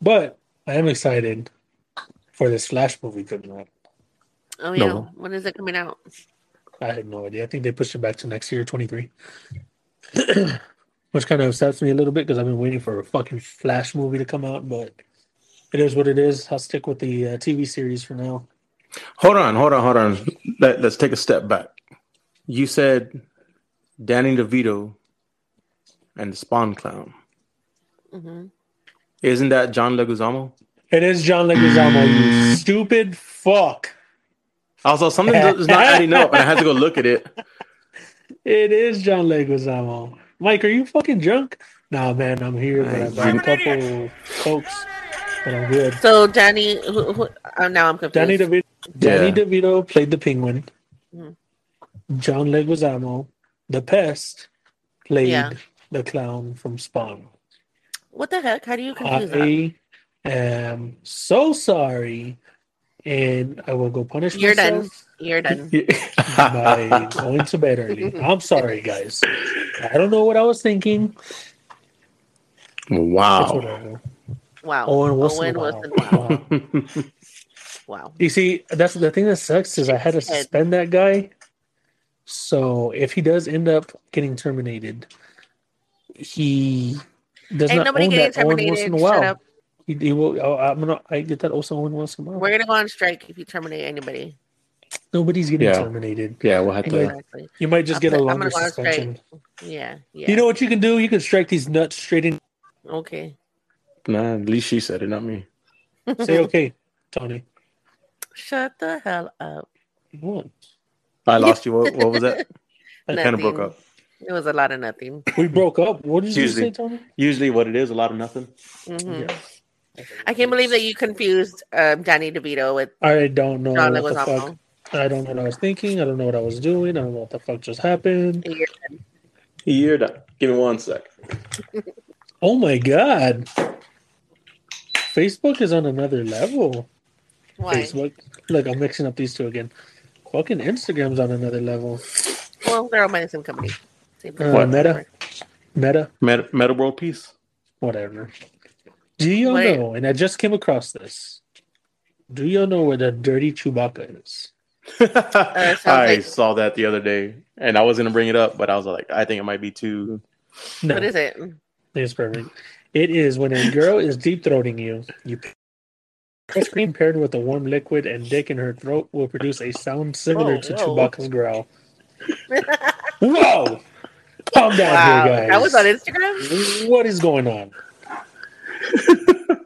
Speaker 7: but I am excited for this Flash movie coming out.
Speaker 9: Oh yeah.
Speaker 8: No.
Speaker 9: When is it coming out?
Speaker 7: I had no idea. I think they pushed it back to next year, 23. Which kind of upsets me a little bit because I've been waiting for a fucking Flash movie to come out, but it is what it is. I'll stick with the uh, TV series for now.
Speaker 8: Hold on, hold on, hold on. Let, let's take a step back. You said Danny DeVito and the Spawn Clown.
Speaker 9: hmm
Speaker 8: Isn't that John Leguizamo?
Speaker 7: It is John Leguizamo, you stupid fuck.
Speaker 8: Also, something is not adding up, and I had to go look at it.
Speaker 7: It is John Leguizamo. Mike, are you fucking drunk? Nah, man, I'm here, but I brought a couple folks, but I'm good.
Speaker 9: So Danny, who, who, oh, now I'm confused.
Speaker 7: Danny DeVito, Danny
Speaker 8: Yeah.
Speaker 7: DeVito played the Penguin.
Speaker 9: Mhm.
Speaker 7: John Leguizamo, the Pest, played
Speaker 9: Yeah.
Speaker 7: the clown from Spawn.
Speaker 9: what the heck? How do you confuse that?
Speaker 7: I am so sorry, and I will go punish
Speaker 9: You're done.
Speaker 7: myself
Speaker 9: You're done.
Speaker 7: by going to bed early. I'm sorry, guys. I don't know what I was thinking. It's
Speaker 8: wow.
Speaker 7: Whatever.
Speaker 9: Wow.
Speaker 7: Owen Wilson.
Speaker 9: Owen
Speaker 7: wow.
Speaker 9: Wilson. Wow.
Speaker 7: Wow.
Speaker 9: wow.
Speaker 7: You see, that's the thing that sucks is I had to suspend that guy. So if he does end up getting terminated, he does
Speaker 9: Ain't
Speaker 7: not
Speaker 9: nobody
Speaker 7: own
Speaker 9: getting
Speaker 7: that Owen Wilson
Speaker 9: terminated.
Speaker 7: well.
Speaker 9: Shut up.
Speaker 7: He, he will. oh, I'm gonna. I get that also Owen Wilson well.
Speaker 9: We're gonna go on strike if you terminate anybody.
Speaker 7: Nobody's getting
Speaker 8: Yeah.
Speaker 7: terminated.
Speaker 8: yeah, we'll have to.
Speaker 9: Exactly.
Speaker 7: You might just
Speaker 9: I'll
Speaker 7: get a
Speaker 9: put- I'm
Speaker 7: longer
Speaker 9: go strike.
Speaker 7: suspension.
Speaker 9: Yeah. Yeah.
Speaker 7: You know what you can do? You can strike these nuts straight in.
Speaker 9: Okay.
Speaker 8: Nah, at least she said it, not me.
Speaker 7: Say okay, Tony.
Speaker 9: Shut the hell up.
Speaker 7: What?
Speaker 8: I lost you. What, what was that? I kind of broke up.
Speaker 9: It was a lot of nothing.
Speaker 7: We broke up. What did you
Speaker 8: Usually.
Speaker 7: say, Tony?
Speaker 8: Usually, what it is, a lot of nothing.
Speaker 9: Mhm.
Speaker 7: Yeah.
Speaker 9: I can't believe that you confused um, Danny DeVito with
Speaker 7: I don't know
Speaker 9: John
Speaker 7: what the fuck. I don't know what I was thinking. I don't know what I was doing. I don't know what the fuck just happened.
Speaker 9: You're-
Speaker 8: You're done. Give me one sec.
Speaker 7: Oh my god. Facebook is on another level.
Speaker 9: Why?
Speaker 7: Facebook. Look, I'm mixing up these two again. Fucking Instagram's on another level.
Speaker 9: Well, they're all by the same company. Same
Speaker 7: Uh,
Speaker 9: company.
Speaker 7: Meta? Meta,
Speaker 8: Meta, Metta World Peace.
Speaker 7: whatever. Do you
Speaker 9: Wait.
Speaker 7: know? And I just came across this. Do you know where the dirty Chewbacca is?
Speaker 9: sounds
Speaker 8: I
Speaker 9: like-
Speaker 8: saw that the other day, and I was gonna bring it up, but I was like, I think it might be too.
Speaker 7: No,
Speaker 9: What is it?
Speaker 7: it's perfect. It is when a girl is deep throating you. You ice cream paired with a warm liquid and dick in her throat will produce a sound similar
Speaker 9: Oh,
Speaker 7: to
Speaker 9: whoa.
Speaker 7: Chewbacca's growl. Whoa! Calm down
Speaker 9: wow.
Speaker 7: here, guys.
Speaker 9: That was on Instagram?
Speaker 7: What is going on?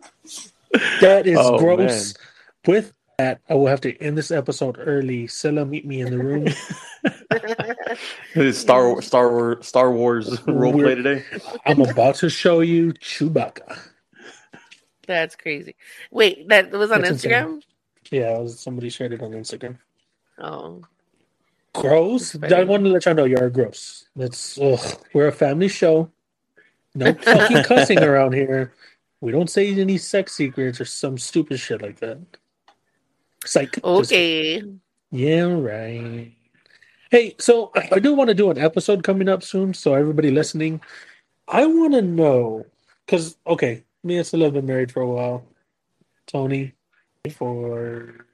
Speaker 7: that is
Speaker 8: Oh,
Speaker 7: gross. With that, I will have to end this episode early. Cilla, meet me in the room.
Speaker 8: It's Star Star Wars Star Wars roleplay
Speaker 7: We're-
Speaker 8: today.
Speaker 7: I'm about to show you Chewbacca.
Speaker 9: That's crazy. Wait, that was on
Speaker 7: That's insane.
Speaker 9: Instagram?
Speaker 7: Yeah, was, somebody shared it on Instagram.
Speaker 9: Oh.
Speaker 7: Gross. I
Speaker 9: funny.
Speaker 7: want to let y'all know you're gross. That's ugh. we're a family show. No fucking cussing around here. We don't say any sex secrets or some stupid shit like that. Psych. Just-
Speaker 9: Okay.
Speaker 7: Yeah, right. Hey, so I do want to do an episode coming up soon. So everybody listening, I want to know because okay, me and Cilla have been married for a while. Tony for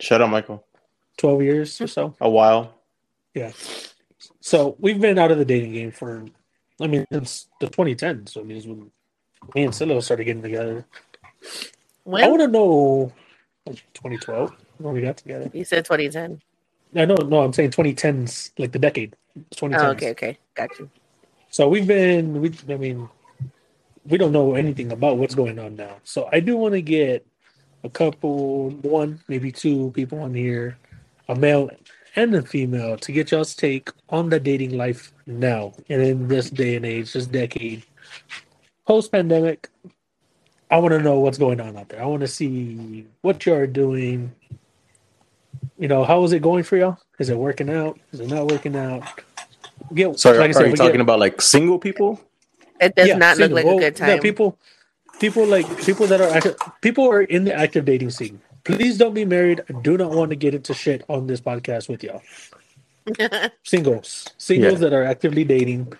Speaker 8: Shut up, Michael.
Speaker 7: twelve years or so.
Speaker 8: A while.
Speaker 7: Yeah. So we've been out of the dating game for, I mean, since the 2010s. So I mean, it's when me and Cilla started getting together. I want to know, like 2012 when we got together.
Speaker 9: you said 2010.
Speaker 7: I know, no, I'm saying 2010s, like the decade. 2010s.
Speaker 9: Oh, okay, okay, got you.
Speaker 7: So we've been, we, I mean, we don't know anything about what's going on now. So I do want to get a couple, one, maybe two people on here, a male and a female, to get y'all's take on the dating life now and in this day and age, this decade, post pandemic. I want to know what's going on out there. I want to see what you are doing. You know, how is it going for y'all? Is it working out? Is it not working out? Get,
Speaker 8: Sorry,
Speaker 7: like I
Speaker 8: are you talking
Speaker 7: get-
Speaker 8: about like single people?
Speaker 9: It does
Speaker 7: yeah,
Speaker 9: not
Speaker 7: single.
Speaker 9: look like
Speaker 7: Well,
Speaker 9: a good
Speaker 7: yeah, people, people like people that are active, people are in the active dating scene. Please don't be married. I do not want to get into shit on this podcast with y'all. Singles, singles
Speaker 8: Yeah.
Speaker 7: that are actively dating,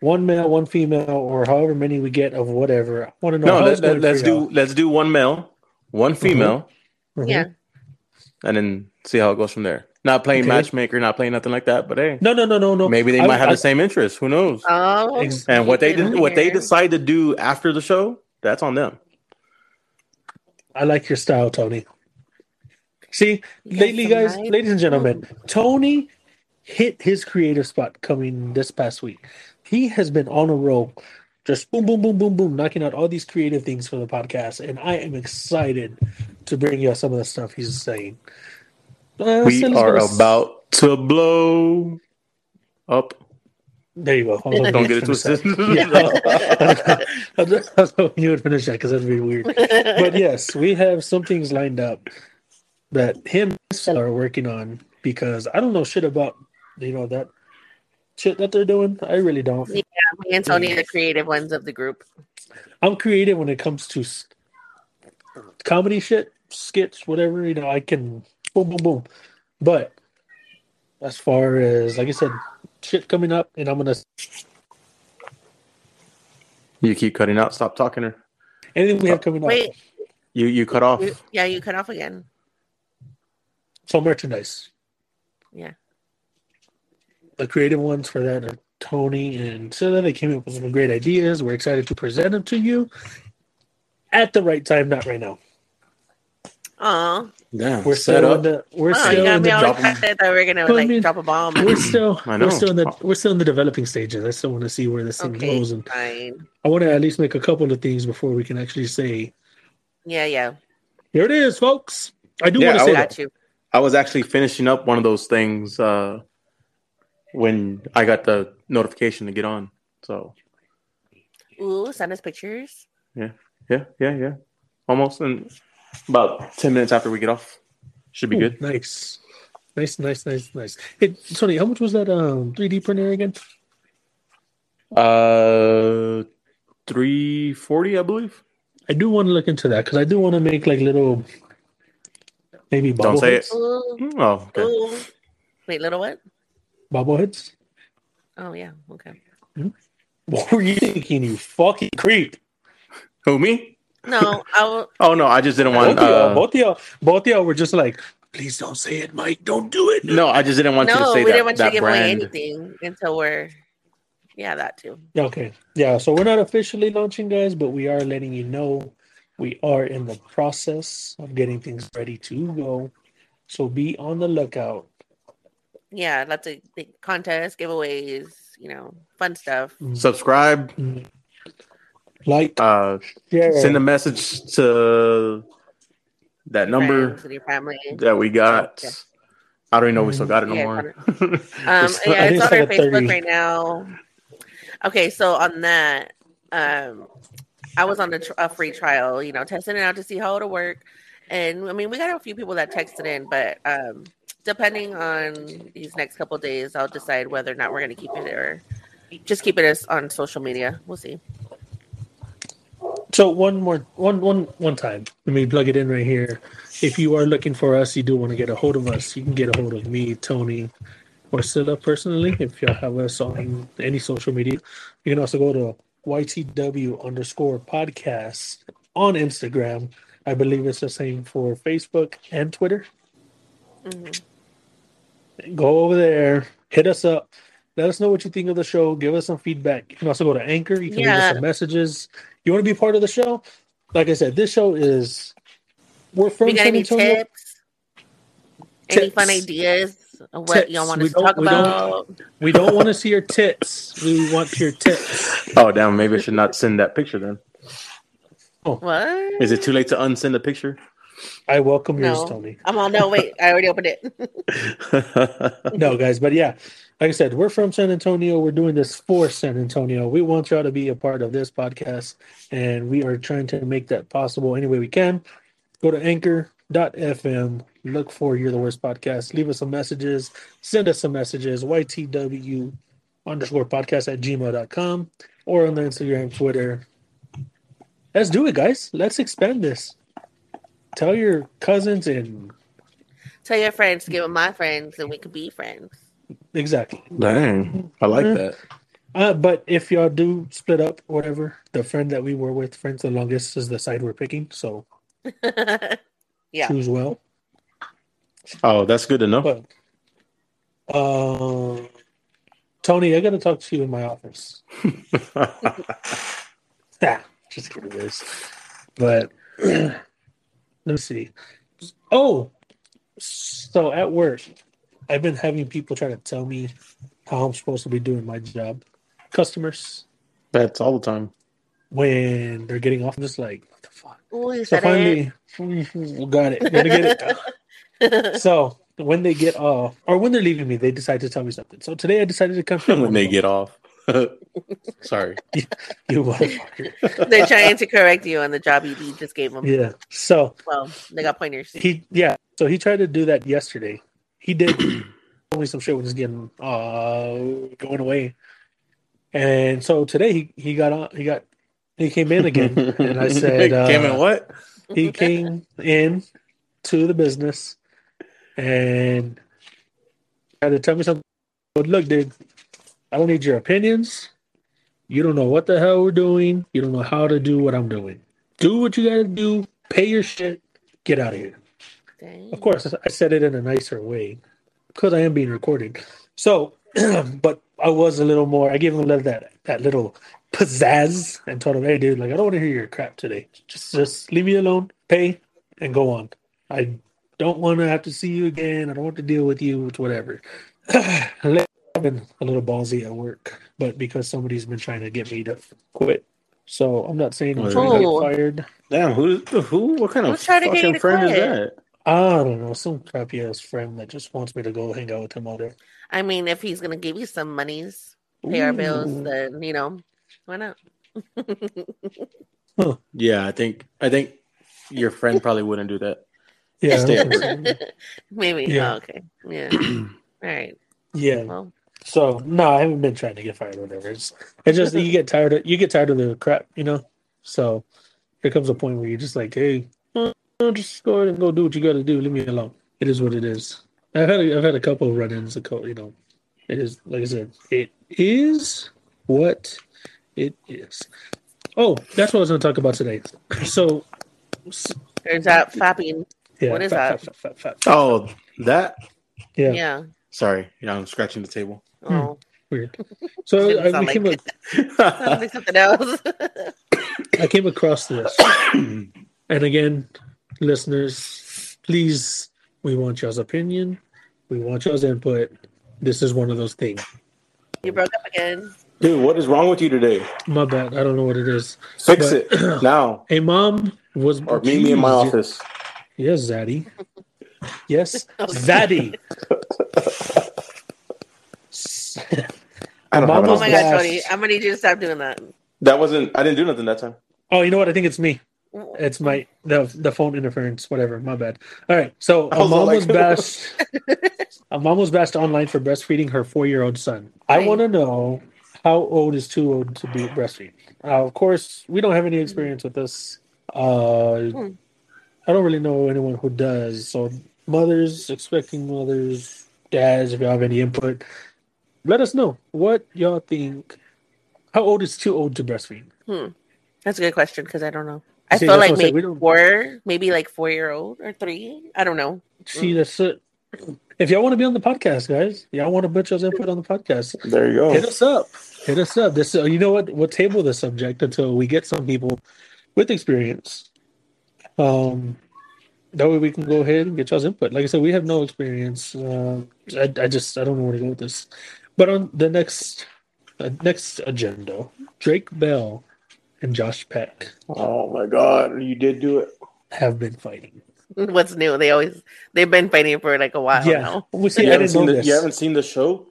Speaker 7: one male, one female, or however many we get of whatever. I want to know.
Speaker 8: No,
Speaker 7: how
Speaker 8: let,
Speaker 7: it's going
Speaker 8: let, us
Speaker 7: for
Speaker 8: do
Speaker 7: y'all.
Speaker 8: let's do one male, one female,
Speaker 7: Mhm.
Speaker 9: yeah.
Speaker 8: and then see how it goes from there. Not playing
Speaker 7: Okay.
Speaker 8: matchmaker, not playing nothing like that. But hey,
Speaker 7: No, no, no, no, no.
Speaker 8: maybe they
Speaker 7: I-
Speaker 8: might have
Speaker 7: I-
Speaker 8: the same interests. Who knows?
Speaker 9: Oh,
Speaker 8: And what they did, what they decide to do after the show, that's on them.
Speaker 7: I like your style, Tony. See,
Speaker 9: You
Speaker 7: lately, guys,
Speaker 9: vibes.
Speaker 7: ladies and gentlemen, Tony hit his creative spot coming this past week. He has been on a roll, just boom, boom, boom, boom, boom, knocking out all these creative things for the podcast, and I am excited to bring you some of the stuff he's saying. Uh,
Speaker 8: We are
Speaker 7: gonna
Speaker 8: about to blow up.
Speaker 7: There you go. I was
Speaker 8: Don't get it
Speaker 7: finish that.
Speaker 8: twisted.
Speaker 7: Yeah. I was- hoping you would finish that because that'd be weird. but yes, we have some things lined up that him are working on because I don't know shit about you know that shit that they're doing. I really don't.
Speaker 9: Yeah, me and Tony are the creative ones of the group.
Speaker 7: I'm creative when it comes to comedy shit, skits, whatever. You know, I can boom, boom, boom. But as far as like I said, shit coming up, and I'm gonna
Speaker 8: You keep cutting out. Stop talking her.
Speaker 7: anything we have uh, coming up.
Speaker 9: Wait,
Speaker 8: You you cut off.
Speaker 9: you, yeah, you cut off again.
Speaker 7: So merchandise.
Speaker 9: Yeah.
Speaker 7: The creative ones for that are Tony and Cilla. They came up with some great ideas. We're excited to present them to you at the right time, not right now.
Speaker 9: Oh,
Speaker 8: yeah.
Speaker 7: We're
Speaker 8: set
Speaker 7: still in the we're
Speaker 9: oh, you
Speaker 7: still
Speaker 9: got
Speaker 7: in
Speaker 9: me
Speaker 7: the
Speaker 9: all excited that we're gonna
Speaker 7: Well, I
Speaker 9: like
Speaker 7: mean-
Speaker 9: drop a bomb.
Speaker 7: we're still we're still in the we're still in the developing stages. I still want to see where this thing
Speaker 9: Okay,
Speaker 7: goes, and
Speaker 9: fine.
Speaker 7: I want to at least make a couple of things before we can actually say,
Speaker 9: Yeah, yeah,
Speaker 7: "Here it is, folks." I do
Speaker 8: Yeah,
Speaker 7: want to
Speaker 8: I
Speaker 7: say that.
Speaker 9: you.
Speaker 8: I was actually finishing up one of those things uh, when I got the notification to get on. So
Speaker 9: Ooh, send us pictures.
Speaker 8: yeah, yeah, yeah. Yeah. Almost in about ten minutes after we get off, should be
Speaker 7: Ooh,
Speaker 8: good.
Speaker 7: Nice, nice, nice, nice, nice. Hey, Tony, how much was that um 3D printer again?
Speaker 8: Uh, three forty, I believe.
Speaker 7: I do want to look into that because I do want to make like little, maybe
Speaker 8: Don't say
Speaker 7: bobbleheads.
Speaker 8: it. Oh, okay.
Speaker 9: Wait, little what?
Speaker 7: Bobbleheads.
Speaker 9: Oh yeah, okay.
Speaker 7: What were you thinking, you fucking creep?
Speaker 8: Who me?
Speaker 9: No, I will.
Speaker 8: Oh no, I just didn't
Speaker 7: Both
Speaker 8: want.
Speaker 7: of y'all,
Speaker 8: Uh,
Speaker 7: both of y'all, both of y'all were just like, please don't say it, Mike. Don't do it.
Speaker 8: no, I just didn't want you to
Speaker 9: No,
Speaker 8: say
Speaker 9: we
Speaker 8: that,
Speaker 9: didn't want you to
Speaker 8: that
Speaker 9: give away anything until we're. Yeah, that too.
Speaker 7: Okay. Yeah. So we're not officially launching, guys, but we are letting you know we are in the process of getting things ready to go. So be on the lookout.
Speaker 9: Yeah, lots of contests, giveaways, you know, fun stuff.
Speaker 8: Subscribe.
Speaker 7: Like,
Speaker 8: Uh,
Speaker 7: share.
Speaker 8: send a message to that number
Speaker 9: Friends your family.
Speaker 8: that we got.
Speaker 9: Yeah.
Speaker 8: I don't even know if we still got it no
Speaker 9: Yeah,
Speaker 8: more.
Speaker 9: Um,
Speaker 8: It's-
Speaker 9: yeah, it's on our Facebook
Speaker 7: 30.
Speaker 9: right now. Okay, so on that, um, I was on a, tr- a free trial, you know, testing it out to see how it'll work. And I mean, we got a few people that texted in, but um, depending on these next couple of days, I'll decide whether or not we're going to keep it or just keep it as on social media. We'll see.
Speaker 7: So one more one one one time. Let me plug it in right here. If you are looking for us, you do want to get a hold of us, you can get a hold of me, Tony, or Cilla personally. If y'all have us on any social media, you can also go to YTW underscore podcast on Instagram. I believe it's the same for Facebook and Twitter.
Speaker 9: Mhm.
Speaker 7: Go over there, hit us up. Let us know what you think of the show. Give us some feedback. You can also go to Anchor. You can leave us some messages. You want to be part of the show? Like I said, this show is we're from
Speaker 9: We got
Speaker 7: San
Speaker 9: any
Speaker 7: Antonio.
Speaker 9: tips? Any fun ideas of what
Speaker 7: Tips.
Speaker 9: y'all want
Speaker 7: We
Speaker 9: us to
Speaker 7: don't-
Speaker 9: talk
Speaker 7: we don't-
Speaker 9: about?
Speaker 7: We don't want to see your tits. We want your tips.
Speaker 8: Oh damn! Maybe I should not send that picture then. Oh.
Speaker 9: What?
Speaker 8: Is it too late to unsend the picture?
Speaker 7: I welcome yours, Tony.
Speaker 9: I'm on. No, wait. I already opened it.
Speaker 7: No, guys, but yeah, like I said, we're from San Antonio. We're doing this for San Antonio. We want y'all to be a part of this podcast, and we are trying to make that possible any way we can. Go to anchor.fm, look for You're the Worst Podcast, leave us some messages, send us some messages, YTW underscore podcast at gmail.com or on the Instagram, Twitter. Let's do it, guys. Let's expand this. Tell your cousins and
Speaker 9: Tell your friends to give them my friends, and we could be friends.
Speaker 7: Exactly.
Speaker 8: Dang, I like
Speaker 7: Mhm.
Speaker 8: that.
Speaker 7: Uh, but if y'all do split up, whatever, the friend that we were with, friends the longest, is the side we're picking. So
Speaker 9: yeah.
Speaker 7: choose well.
Speaker 8: Oh, that's good to know.
Speaker 7: But, uh, Tony, I got to talk to you in my office. Ah, just kidding, guys. But let me see. Oh, so at work, I've been having people try to tell me how I'm supposed to be doing my job. Customers,
Speaker 8: That's all the time.
Speaker 7: when they're getting off, I'm just like, what the fuck?
Speaker 9: Ooh, you
Speaker 7: So finally, mhm, got it. Gotta get it.
Speaker 9: it.
Speaker 7: So when they get off, or when they're leaving me, they decide to tell me something. So today I decided to come
Speaker 8: when they get off. Sorry.
Speaker 7: you motherfucker.
Speaker 9: They're trying to correct you on the job you you just gave them.
Speaker 7: Yeah. So
Speaker 9: Well, they got pointers.
Speaker 7: he, yeah. So he tried to do that yesterday. He did me some shit when he's getting uh going away. And so today he he got on. He got he came in again, and I said, uh,
Speaker 8: "Came in what?"
Speaker 7: he came in to the business and had to tell me something. But look, dude, I don't need your opinions. You don't know what the hell we're doing. You don't know how to do what I'm doing. Do what you gotta do. Pay your shit. Get out of here.
Speaker 9: Dang.
Speaker 7: Of course, I said it in a nicer way because I am being recorded. So, but I was a little more. I gave him a little that that little pizzazz and told him, "Hey, dude, like I don't want to hear your crap today. Just just leave me alone. Pay and go on. I don't want to have to see you again. I don't want to deal with you. It's whatever." I've been a little ballsy at work, but because somebody's been trying to get me to quit. So I'm not saying I'm oh, trying to
Speaker 9: Oh.
Speaker 7: get fired.
Speaker 8: Damn, who? Who? What kind of
Speaker 9: Who's trying to get you
Speaker 8: fucking
Speaker 9: to
Speaker 8: friend is that?
Speaker 7: I don't know, some crappy ass friend that just wants me to go hang out with him all day.
Speaker 9: I mean, if he's gonna give you some monies, pay our bills, then you know, why not?
Speaker 8: Yeah, I think I think your friend probably wouldn't do that.
Speaker 7: Yeah,
Speaker 8: Stay
Speaker 7: I
Speaker 8: at
Speaker 7: think
Speaker 8: work.
Speaker 7: so.
Speaker 9: Maybe.
Speaker 7: Yeah.
Speaker 9: Oh, okay. Yeah. All right.
Speaker 7: yeah.
Speaker 9: Well,
Speaker 7: So no, I haven't been trying to get fired or whatever. It's, it's just you get tired of you get tired of the crap, you know. So there comes a point where you're just like, hey, just go ahead and go do what you got to do. Leave me alone. It is what it is. I've had a, I've had a couple of run-ins. A couple, you know, it is like I said, it is what it is. Oh, that's what I was going to talk about today. So
Speaker 9: turns out fapping.
Speaker 7: yeah,
Speaker 9: What is
Speaker 7: fat,
Speaker 9: that?
Speaker 7: fat, fat, fat, fat.
Speaker 8: Oh, that.
Speaker 7: Yeah,
Speaker 9: Yeah.
Speaker 8: Sorry, yeah, I'm scratching the table.
Speaker 9: Oh, hmm.
Speaker 7: weird. So I, I, came,
Speaker 9: like
Speaker 7: ac-
Speaker 9: something else.
Speaker 7: I came across this. And again, listeners, please, we want y'all's opinion. We want y'all's input. This is one of those things.
Speaker 9: you broke up again.
Speaker 8: Dude, what is wrong with you today?
Speaker 7: My bad. I don't know what it is.
Speaker 8: Fix
Speaker 7: But-
Speaker 8: it now,
Speaker 7: A mom was.
Speaker 8: or meet me in my office.
Speaker 7: Yes, Zaddy. Yes, Zaddy.
Speaker 8: I don't
Speaker 7: Mom
Speaker 8: have an
Speaker 9: Oh my
Speaker 8: office.
Speaker 9: god,
Speaker 7: bad.
Speaker 9: Tony! I'm gonna need you to stop doing that.
Speaker 8: That wasn't. I didn't do nothing that time.
Speaker 7: Oh, you know what? I think it's me. It's my the the phone interference, whatever. My bad. All right. So
Speaker 8: I
Speaker 7: a
Speaker 8: was
Speaker 7: mom
Speaker 8: like-
Speaker 7: was bashed. a mom was bashed online for breastfeeding her four year old son. I
Speaker 9: Right.
Speaker 7: want to know how old is too old to be breastfeed. Uh, of course, we don't have any experience with this. Uh,
Speaker 9: Hmm.
Speaker 7: I don't really know anyone who does. So mothers, expecting mothers, dads, if you have any input, let us know what y'all think. How old is too old to breastfeed?
Speaker 9: Hmm. That's a good question because I don't know. I
Speaker 7: See,
Speaker 9: feel like
Speaker 7: what saying,
Speaker 9: maybe
Speaker 7: don't-
Speaker 9: four, maybe like four year old or three. I don't know.
Speaker 7: See, that's it. If y'all want to be on the podcast, guys, y'all want to put y'all's input on the podcast,
Speaker 8: There you go.
Speaker 7: hit us up. Hit us up. This, uh, you know what? We'll table the subject until we get some people with experience. Um, that way we can go ahead and get y'all's input. Like I said, we have no experience. Uh, I, I just I don't know where to go with this. But on the next uh, next agenda, Drake Bell and Josh Peck
Speaker 8: Oh my god, you did do it.
Speaker 7: have been fighting.
Speaker 9: What's new? They always they've been fighting for like a while
Speaker 7: yeah,
Speaker 9: now.
Speaker 7: we see.
Speaker 8: You
Speaker 7: I
Speaker 8: haven't,
Speaker 7: didn't
Speaker 8: seen the, you haven't seen the show?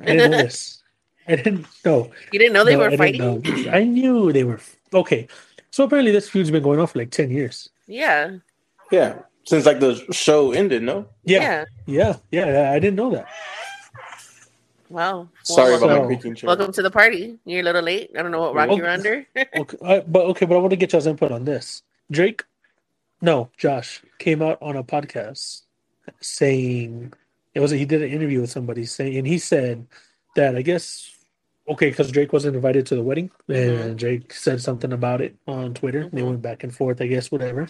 Speaker 7: I didn't know this. I didn't know.
Speaker 9: You didn't know they
Speaker 7: No,
Speaker 9: were
Speaker 7: didn't
Speaker 9: fighting?
Speaker 7: know. I knew they were okay. So apparently, this feud's been going on for like ten years.
Speaker 9: Yeah.
Speaker 8: Yeah. Since like the show ended, no?
Speaker 7: Yeah,
Speaker 9: Yeah.
Speaker 7: yeah, yeah. I didn't know that.
Speaker 9: Wow.
Speaker 8: Sorry
Speaker 9: well,
Speaker 8: about
Speaker 7: so-
Speaker 8: my creaking chair.
Speaker 9: Welcome to the party. You're a little late. I don't know what rock
Speaker 7: Oh.
Speaker 9: you're under.
Speaker 7: Okay, I, but okay, but I want to get y'all's input on this. Drake, no, Josh came out on a podcast saying it was he did an interview with somebody saying, and he said that I guess okay because Drake wasn't invited to the wedding, and Drake said something about it on Twitter. They
Speaker 9: Mhm.
Speaker 7: went back and forth, I guess, whatever.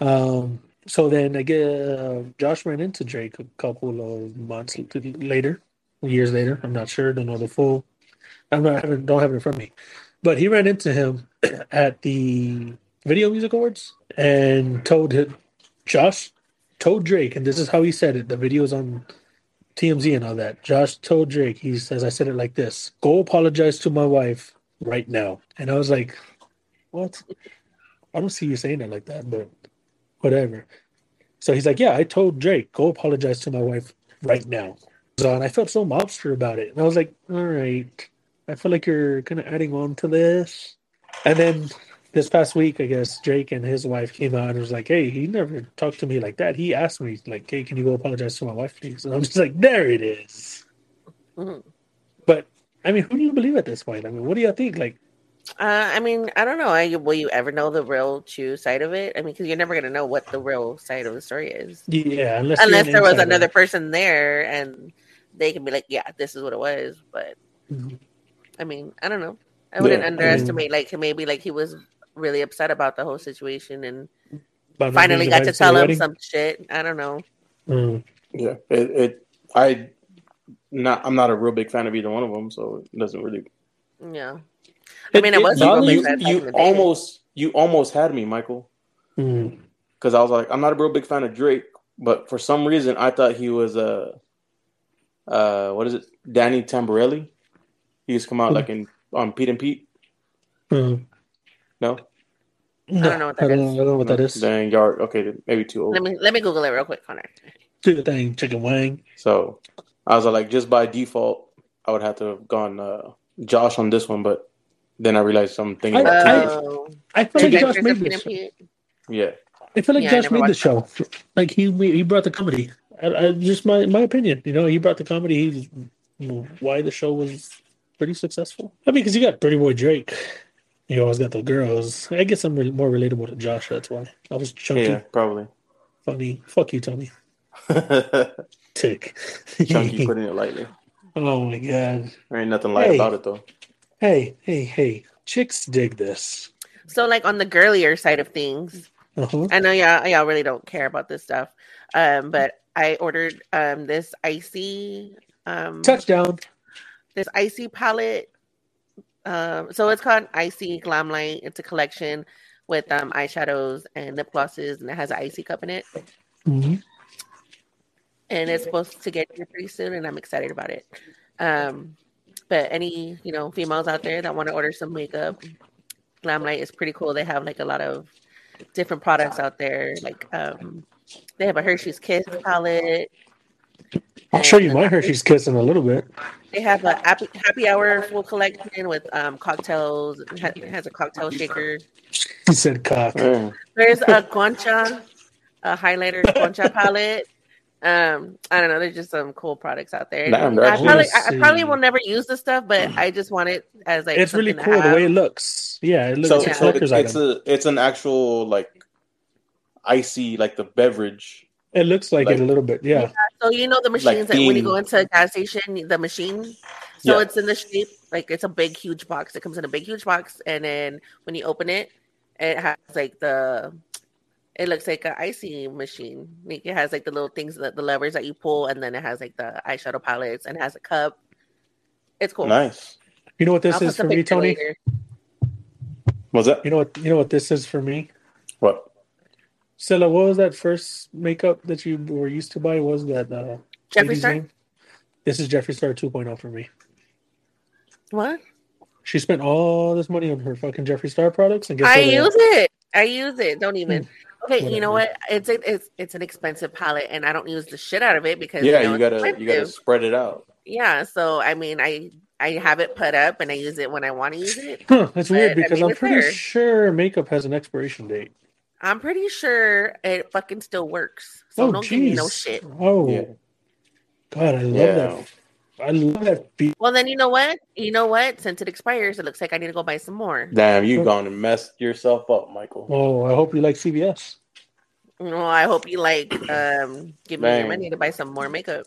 Speaker 7: Um, so then I guess uh, Josh ran into Drake a couple of months later, years later. I'm not sure. Don't know the full. I'm not having don't have it in front of me, but he ran into him at the Video Music Awards and told him, Josh told Drake, and this is how he said it. The video's on TMZ and all that. Josh told Drake, he says, I said it like this go apologize to my wife right now. And I was like, what? I don't see you saying it like that, but whatever. So he's like, yeah, I told Drake, go apologize to my wife right now. And I felt so mobster about it. And I was like, all right, I feel like you're kind of adding on to this. And then this past week, I guess Drake and his wife came out and was like, "Hey, he never talked to me like that. He asked me like, hey, can you go apologize to my wife, please?" And I'm just like, "There it is."
Speaker 9: Mhm.
Speaker 7: But I mean, who do you believe at this point? I mean, what do you think? Like,
Speaker 9: Uh, I mean, I don't know. I, will you ever know the real true side of it? I mean, because you're never gonna know what the real side of the story is,
Speaker 7: yeah, unless
Speaker 9: unless there was another person there and they can be like, "Yeah, this is what it was." But
Speaker 7: Mhm.
Speaker 9: I mean, I don't know. I wouldn't
Speaker 8: Yeah, I mean-
Speaker 9: underestimate like maybe like he was really upset about the whole situation and finally got to tell him
Speaker 7: wedding.
Speaker 9: some shit. I don't know.
Speaker 7: Mm.
Speaker 8: Yeah. It, it I not I'm not a real big fan of either one of them, so it doesn't really
Speaker 9: Yeah. I
Speaker 7: It-
Speaker 9: mean, I
Speaker 7: it
Speaker 9: was
Speaker 8: you,
Speaker 7: bothers-
Speaker 8: you,
Speaker 9: that back in
Speaker 8: you almost you almost had me, Michael.
Speaker 7: Mm.
Speaker 8: Because I was like, I'm not a real big fan of Drake, but for some reason I thought he was a uh, uh what is it? Danny Tamborelli. He used to come out like in on Pete and Pete.
Speaker 7: Mm.
Speaker 8: No?
Speaker 7: No,
Speaker 9: don't know what
Speaker 7: I
Speaker 9: that
Speaker 7: don't,
Speaker 9: is.
Speaker 7: I don't know what that is.
Speaker 8: Then yard okay, maybe too old.
Speaker 9: Let me let me Google it real quick, Connor.
Speaker 7: Do the thing, chicken wing.
Speaker 8: So I was like, just by default, I would have to have gone uh, Josh on this one, but then I realized I'm
Speaker 7: I-
Speaker 8: about
Speaker 7: I-
Speaker 8: two
Speaker 9: Oh,
Speaker 7: I feel like Josh made this.
Speaker 8: Yeah.
Speaker 7: I feel like
Speaker 9: Yeah,
Speaker 7: Josh made the show. Like he he brought the comedy. I, I, just my my opinion. You know, he brought the comedy. He's you know, why the show was pretty successful. I mean, because you got Pretty Boy Drake. You always got the girls. I guess I'm re- more relatable to Josh. That's why I was chunky,
Speaker 8: Yeah, probably.
Speaker 7: funny. Fuck you, Tommy. Tick.
Speaker 8: Chunky putting it lightly.
Speaker 7: oh my god.
Speaker 8: There ain't nothing light
Speaker 7: Hey.
Speaker 8: about it though.
Speaker 7: Hey, hey, hey. Chicks dig this.
Speaker 9: So, like on the girlier side of things,
Speaker 7: Uh-huh.
Speaker 9: I know y'all y'all really don't care about this stuff, um, but I ordered um this icy um
Speaker 7: Touchdown.
Speaker 9: this icy palette. Um, so it's called Icy Glamlite. It's a collection with um eyeshadows and lip glosses, and it has an icy cup in it.
Speaker 7: hmm
Speaker 9: and it's supposed to get here pretty soon, and I'm excited about it. Um, but any you know females out there that want to order some makeup, Glamlite is pretty cool. They have like a lot of different products out there. Like um, they have a Hershey's Kiss palette.
Speaker 7: I'll show you
Speaker 9: and
Speaker 7: my Hershey's Kiss in a little bit.
Speaker 9: They have a happy, happy hour full collection with um, cocktails. It has a cocktail shaker.
Speaker 7: He said cock.
Speaker 8: Yeah.
Speaker 9: There's a Concha, a highlighter Concha palette. Um, I don't know. There's just some cool products out there.
Speaker 8: Damn,
Speaker 9: I probably, I, I probably will never use this stuff, but I just want it as like
Speaker 7: It's really cool the way it looks. Yeah, it looks
Speaker 8: So
Speaker 7: like a
Speaker 8: it's, it's a it's an actual like icy like the beverage.
Speaker 7: it looks like,
Speaker 8: like-
Speaker 7: it a little bit. Yeah.
Speaker 9: So you know the machines that when you go into a gas station, the machine. So
Speaker 8: Yeah.
Speaker 9: it's in the shape like it's a big huge box. It comes in a big huge box, and then when you open it, it has like the. It looks like an icy machine. Like it has like the little things that the levers that you pull, and then it has like the eyeshadow palettes and has a cup. It's cool.
Speaker 8: Nice.
Speaker 7: You know what this
Speaker 9: I'll
Speaker 7: is for me, Tony?
Speaker 9: later.
Speaker 8: Was that
Speaker 7: You know what? You know what this is for me.
Speaker 8: what?
Speaker 7: Cilla, what was that first makeup that you were used to buy? Was that uh,
Speaker 9: Jeffree Star.
Speaker 7: name? This is Jeffree Star 2.0 for me.
Speaker 9: What?
Speaker 7: She spent all this money on her fucking Jeffree Star products, and guess
Speaker 9: I
Speaker 7: what?
Speaker 9: use it. I use it. Don't even. Okay, you know what? It's a, it's it's an expensive palette, and I don't use the shit out of it because
Speaker 8: Yeah,
Speaker 9: you, know,
Speaker 8: you gotta you gotta spread it out.
Speaker 9: Yeah, so I mean, I I have it put up and I use it when I want to use it.
Speaker 7: Huh, that's weird
Speaker 9: But, I
Speaker 7: because
Speaker 9: mean,
Speaker 7: I'm
Speaker 9: it's
Speaker 7: pretty
Speaker 9: there.
Speaker 7: sure makeup has an expiration date.
Speaker 9: I'm pretty sure it fucking still works. So
Speaker 7: oh,
Speaker 9: don't give me no shit.
Speaker 7: Oh,
Speaker 8: Yeah.
Speaker 7: God, I love
Speaker 8: Yeah.
Speaker 7: that. I love that. Be-
Speaker 9: Well, then you know what? You know what? Since it expires, it looks like I need to go buy some more.
Speaker 8: Damn, you gone and messed yourself up, Michael.
Speaker 7: oh, I hope you like CVS.
Speaker 9: Well, I hope you like um give me your money to buy some more makeup.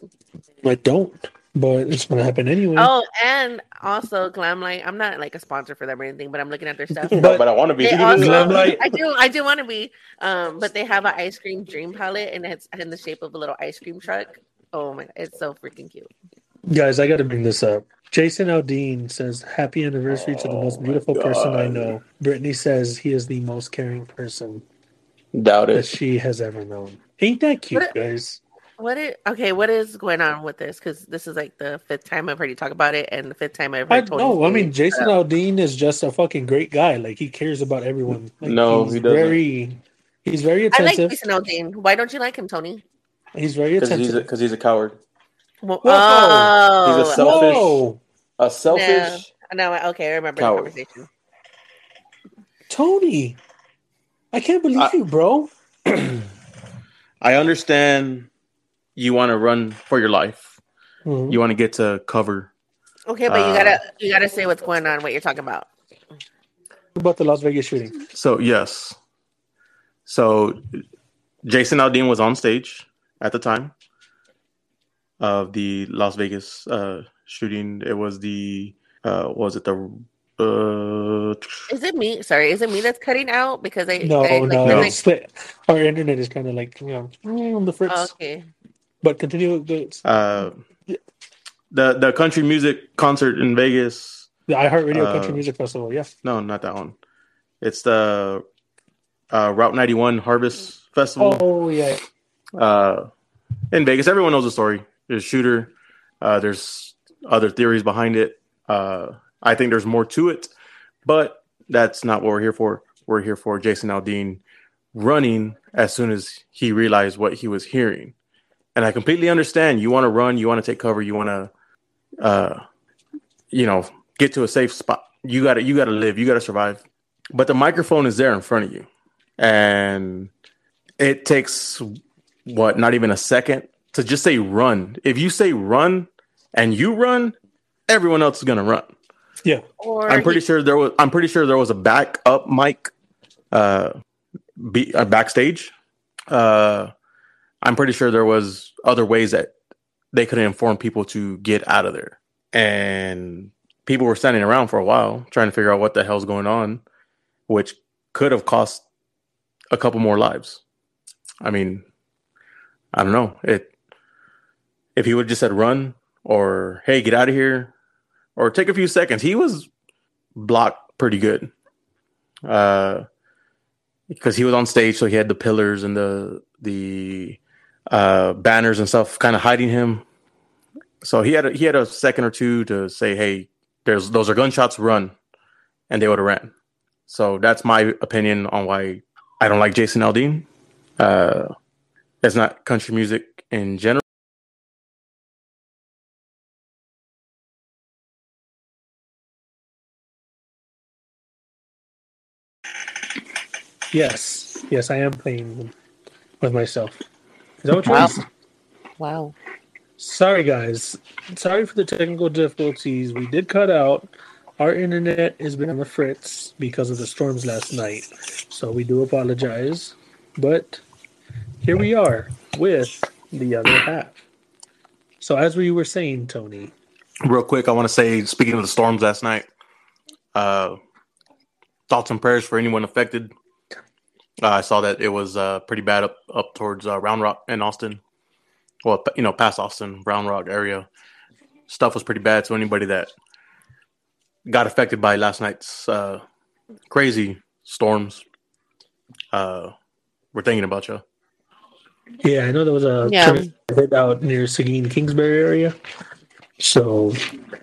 Speaker 7: I don't, but it's gonna happen anyway.
Speaker 9: Oh, and also Glamlite. I'm not like a sponsor for them or anything, but I'm looking at their stuff.
Speaker 8: No, but I want to be.
Speaker 9: Also,
Speaker 7: Glamlite.
Speaker 9: I do, I do want to be. Um, but they have an ice cream dream palette, and it's in the shape of a little ice cream truck. Oh my, it's so freaking cute.
Speaker 7: Guys, I got to bring this up. Jason Aldean says, "Happy anniversary to the most
Speaker 8: Oh
Speaker 7: beautiful person I
Speaker 9: Oh
Speaker 7: know." Brittany says he is the most caring person
Speaker 8: Doubt
Speaker 7: that
Speaker 8: it.
Speaker 7: she has ever known. Ain't that cute,
Speaker 9: What
Speaker 7: guys?
Speaker 9: What is okay? What is going on with this? Because this is like the fifth time I've heard you talk about it, and the fifth time I've
Speaker 7: I
Speaker 9: heard Tony.
Speaker 7: know. I mean,
Speaker 9: it.
Speaker 7: Jason Aldean is just a fucking great guy. Like he cares about everyone. Like,
Speaker 8: No,
Speaker 7: he's
Speaker 8: he doesn't.
Speaker 7: Very, he's very attentive.
Speaker 9: I like. Jason Aldean. Why don't you like him, Tony?
Speaker 7: he's very attentive.
Speaker 8: he's because he's a coward.
Speaker 9: Well,
Speaker 7: Whoa.
Speaker 9: oh,
Speaker 8: He's a selfish-
Speaker 7: Whoa,
Speaker 8: A selfish.
Speaker 9: no, okay, I remember
Speaker 8: Coward.
Speaker 9: the conversation.
Speaker 7: Tony! I can't believe
Speaker 8: I-
Speaker 7: you, bro.
Speaker 8: I understand you want to run for your life.
Speaker 7: Mhm.
Speaker 8: You want to get to cover.
Speaker 9: Okay, but you
Speaker 8: Uh,
Speaker 9: gotta you gotta say what's going on, what you're talking about.
Speaker 7: About the Las Vegas shooting?
Speaker 8: So yes. So Jason Aldean was on stage at the time of the Las Vegas uh, shooting. It was the uh, was it the uh,
Speaker 9: Is it me? Sorry, is it me that's cutting out? Because I
Speaker 7: No,
Speaker 9: I, like,
Speaker 7: no,
Speaker 9: I,
Speaker 7: it's our internet is kind of like you know on the fritz.
Speaker 9: like- okay.
Speaker 7: But continue with the,
Speaker 8: uh, the the country music concert in Vegas.
Speaker 7: the iHeartRadio
Speaker 8: Uh,
Speaker 7: Country Music Festival. Yeah,
Speaker 8: No, not that one. It's the uh, Route 91 Harvest Festival.
Speaker 7: Oh yeah,
Speaker 8: uh, in Vegas. Everyone knows the story. There's a shooter. Uh, there's other theories behind it. Uh, I think there's more to it, but that's not what we're here for. We're here for Jason Aldean running as soon as he realized what he was hearing. And I completely understand. You want to run. You want to take cover. You want to, uh, you know, get to a safe spot. You got to. You got to live. You got to survive. But the microphone is there in front of you, and it takes what not even a second to just say run if you say run and you run everyone else is gonna run
Speaker 7: yeah.
Speaker 9: Or
Speaker 8: i'm pretty
Speaker 9: he-
Speaker 8: sure there was i'm pretty sure there was a backup mic uh, be, uh backstage uh i'm pretty sure there was other ways that they could inform people to get out of there and people were standing around for a while trying to figure out what the hell's going on which could have cost a couple more lives i mean I don't know. It if he would have just said run or hey, get out of here or take a few seconds. He was blocked pretty good. Uh because he was on stage so he had the pillars and the the uh banners and stuff kind of hiding him. So he had a, he had a second or two to say, "Hey, there's those are gunshots, run." And they would have ran. So that's my opinion on why I don't like Jason Aldean. Uh it's not country music in general.
Speaker 7: Yes, yes, I am playing with myself. Is that what you're
Speaker 9: Wow. Wow.
Speaker 7: Sorry, guys. Sorry for the technical difficulties. We did cut out. Our internet has been on the fritz because of the storms last night. So we do apologize. But here we are with the other half. So, as we were saying, Tony,
Speaker 8: Real quick, I want to say, speaking of the storms last night, uh, thoughts and prayers for anyone affected. Uh, I saw that it was uh, pretty bad up up towards uh, Round Rock and Austin. Well, you know, past Austin, Round Rock area. Stuff was pretty bad. So anybody that got affected by last night's uh, crazy storms, uh, we're thinking about you.
Speaker 7: yeah, I know there was a
Speaker 9: Yeah.
Speaker 7: hit out near Seguin Kingsbury area. So,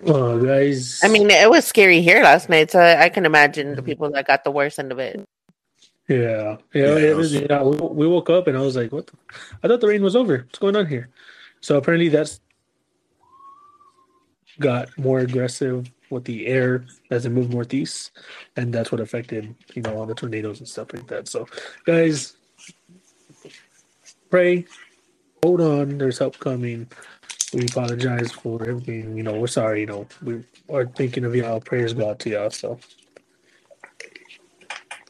Speaker 7: uh, guys,
Speaker 9: I mean, it was scary here last night, so I, I can imagine the people that got the worst end of it.
Speaker 7: Yeah, yeah,
Speaker 8: Yeah,
Speaker 7: it
Speaker 8: it
Speaker 7: was,
Speaker 8: was-
Speaker 7: yeah. We, we woke up and I was like, "What?" The? I thought the rain was over. What's going on here? So apparently that's got more aggressive with the air as it moved northeast, and that's what affected you know all the tornadoes and stuff like that. So, guys, pray, hold on. There's help coming. We apologize for everything. You know, we're sorry. You know, we are thinking of y'all. Prayers go out to y'all. So.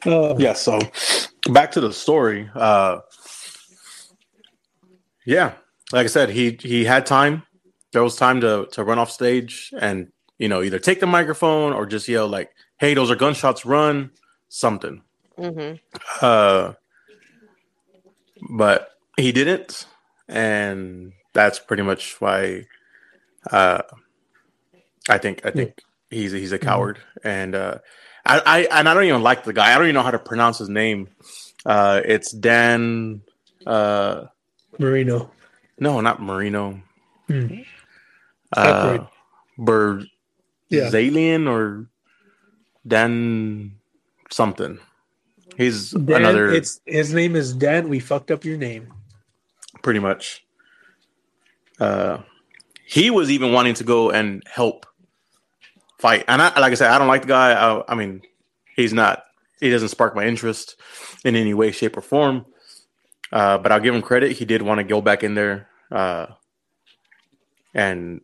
Speaker 7: Uh,
Speaker 8: Yeah, so back to the story. Uh yeah, like I said, he he had time. There was time to to run off stage and you know either take the microphone or just yell like, "Hey, those are gunshots! Run!" Something.
Speaker 9: hmm
Speaker 8: Uh, but he didn't, and that's pretty much why. Uh, I think I think he's he's a coward, and uh, I, I and I don't even like the guy. I don't even know how to pronounce his name. Uh, it's Dan. Uh,
Speaker 7: Marino.
Speaker 8: no, not Marino.
Speaker 7: Hmm.
Speaker 8: Uh. Ber
Speaker 7: Yeah.
Speaker 8: Zalian or Dan something. He's
Speaker 7: Dan,
Speaker 8: another
Speaker 7: It's his name is Dan. We fucked up your name.
Speaker 8: pretty much. Uh, he was even wanting to go and help fight, and I, like I said, I don't like the guy. I, I mean, he's not. He doesn't spark my interest in any way, shape, or form. Uh, but I'll give him credit. He did want to go back in there uh, and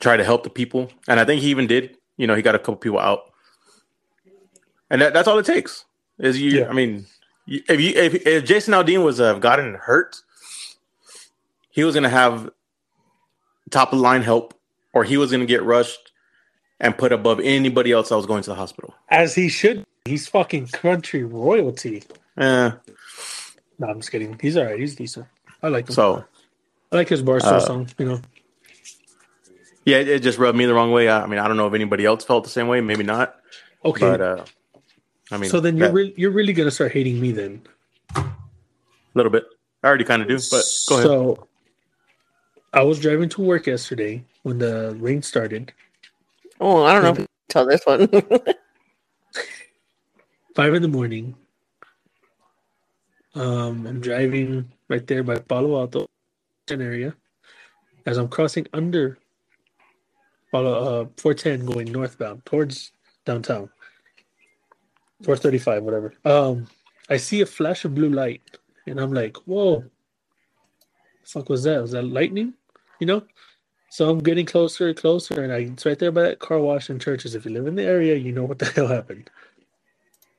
Speaker 8: try to help the people, and I think he even did. You know, he got a couple people out, and that, that's all it takes. Is you?
Speaker 7: Yeah.
Speaker 8: I mean, if you if, if Jason Aldean was uh, gotten hurt, he was going to have top of the line help, or he was going to get rushed and put above anybody else that was going to the hospital.
Speaker 7: As he should. He's fucking country royalty.
Speaker 8: Eh,
Speaker 7: No, I'm just kidding. He's all right. He's decent. I like him.
Speaker 8: so
Speaker 7: I like his Barstool
Speaker 8: uh,
Speaker 7: song. You know.
Speaker 8: yeah, it, it just rubbed me the wrong way. I, I mean, I don't know if anybody else felt the same way. Maybe not.
Speaker 7: Okay.
Speaker 8: But uh, I mean,
Speaker 7: so then you're re- you're really gonna start hating me then.
Speaker 8: a little bit. I already kind of do, but go ahead.
Speaker 7: So I was driving to work yesterday when the rain started.
Speaker 9: Oh, I don't know if you can tell this one.
Speaker 7: Five in the morning. Um, I'm driving right there by Palo Alto area. As I'm crossing under Palo uh 410 going northbound towards downtown. 435, whatever. Um, I see a flash of blue light, and I'm like, "Whoa, fuck was that? Was that lightning?" You know. So I'm getting closer and closer, and I, it's right there by that car wash and churches. If you live in the area, you know what the hell happened.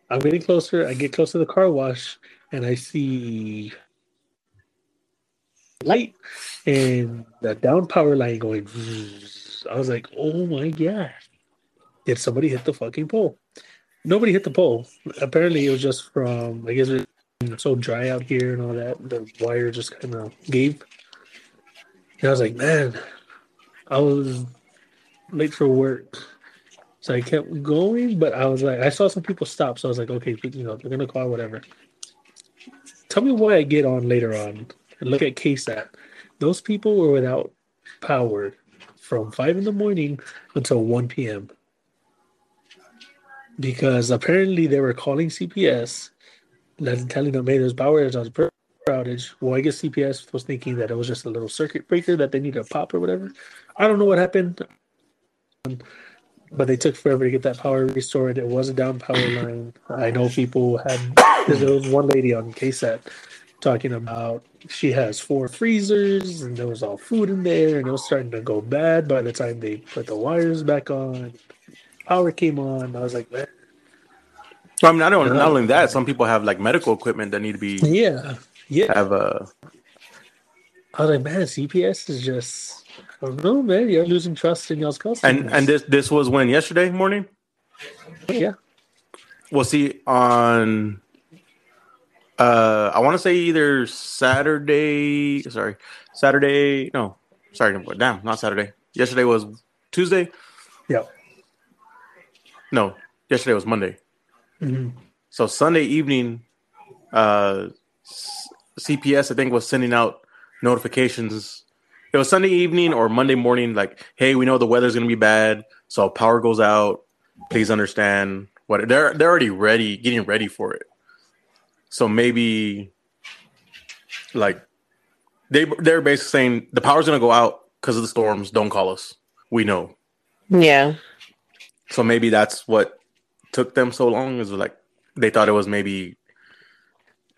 Speaker 7: I'm getting closer. I get close to the car wash, and I see light and the down power line going. I was like, "Oh my god!" Did somebody hit the fucking pole? Nobody hit the pole. Apparently, it was just from. I guess it's so dry out here and all that. The wire just kind of gave. And I was like, "Man, I was late for work." So I kept going, but I was like, I saw some people stop, so I was like, okay, you know, they're gonna call whatever. Tell me why I get on later on and look at KSAT. Those people were without power from five in the morning until one p.m. Because apparently they were calling CPS, telling them, "Hey, there's power there's power outage." Well, I guess CPS was thinking that it was just a little circuit breaker that they need to pop or whatever. I don't know what happened but they took forever to get that power restored. It was a down power line. I know people had because there was one lady on KSAT talking about she has four freezers and there was all food in there and it was starting to go bad by the time they put the wires back on. Power came on. I was like, man,
Speaker 8: I mean, I don't. not only that, some people have like medical equipment that need to be
Speaker 7: yeah, yeah.
Speaker 8: have a.
Speaker 7: I was like, man, CPS is just. I don't know, man. You're losing trust in y'all's customers.
Speaker 8: And and this this was when yesterday morning.
Speaker 7: yeah,
Speaker 8: We'll see on. Uh, I want to say either Saturday. Sorry, Saturday. No, sorry, damn, not Saturday. Yesterday was Tuesday.
Speaker 7: yeah.
Speaker 8: No, yesterday was Monday.
Speaker 7: Mhm.
Speaker 8: So Sunday evening, uh, CPS I think was sending out notifications. It was Sunday evening or Monday morning, like, "Hey, we know the weather's gonna be bad, so power goes out. Please understand what they're they're already ready, getting ready for it. So maybe, like, they they're basically saying the power's gonna go out because of the storms. Don't call us. We know.
Speaker 9: Yeah.
Speaker 8: So maybe that's what took them so long. Is like they thought it was maybe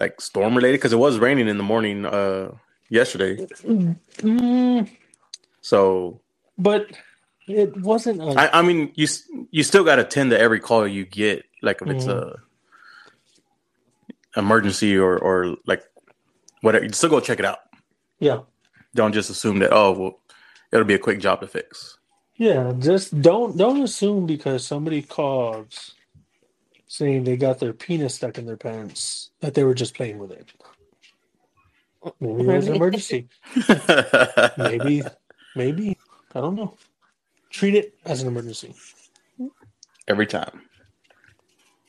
Speaker 8: like storm related because it was raining in the morning uh yesterday.
Speaker 7: Mm,
Speaker 8: So
Speaker 7: but it wasn't. A,
Speaker 8: I, I mean, you you still got to tend to every call you get, like if it's
Speaker 7: Mhm.
Speaker 8: a emergency or or like whatever. You still go check it out.
Speaker 7: yeah,
Speaker 8: Don't just assume that oh well, it'll be a quick job to fix.
Speaker 7: yeah. Just don't don't assume because somebody calls saying they got their penis stuck in their pants that they were just playing with it. Maybe it was an emergency. Maybe, maybe I don't know. Treat it as an emergency
Speaker 8: every time.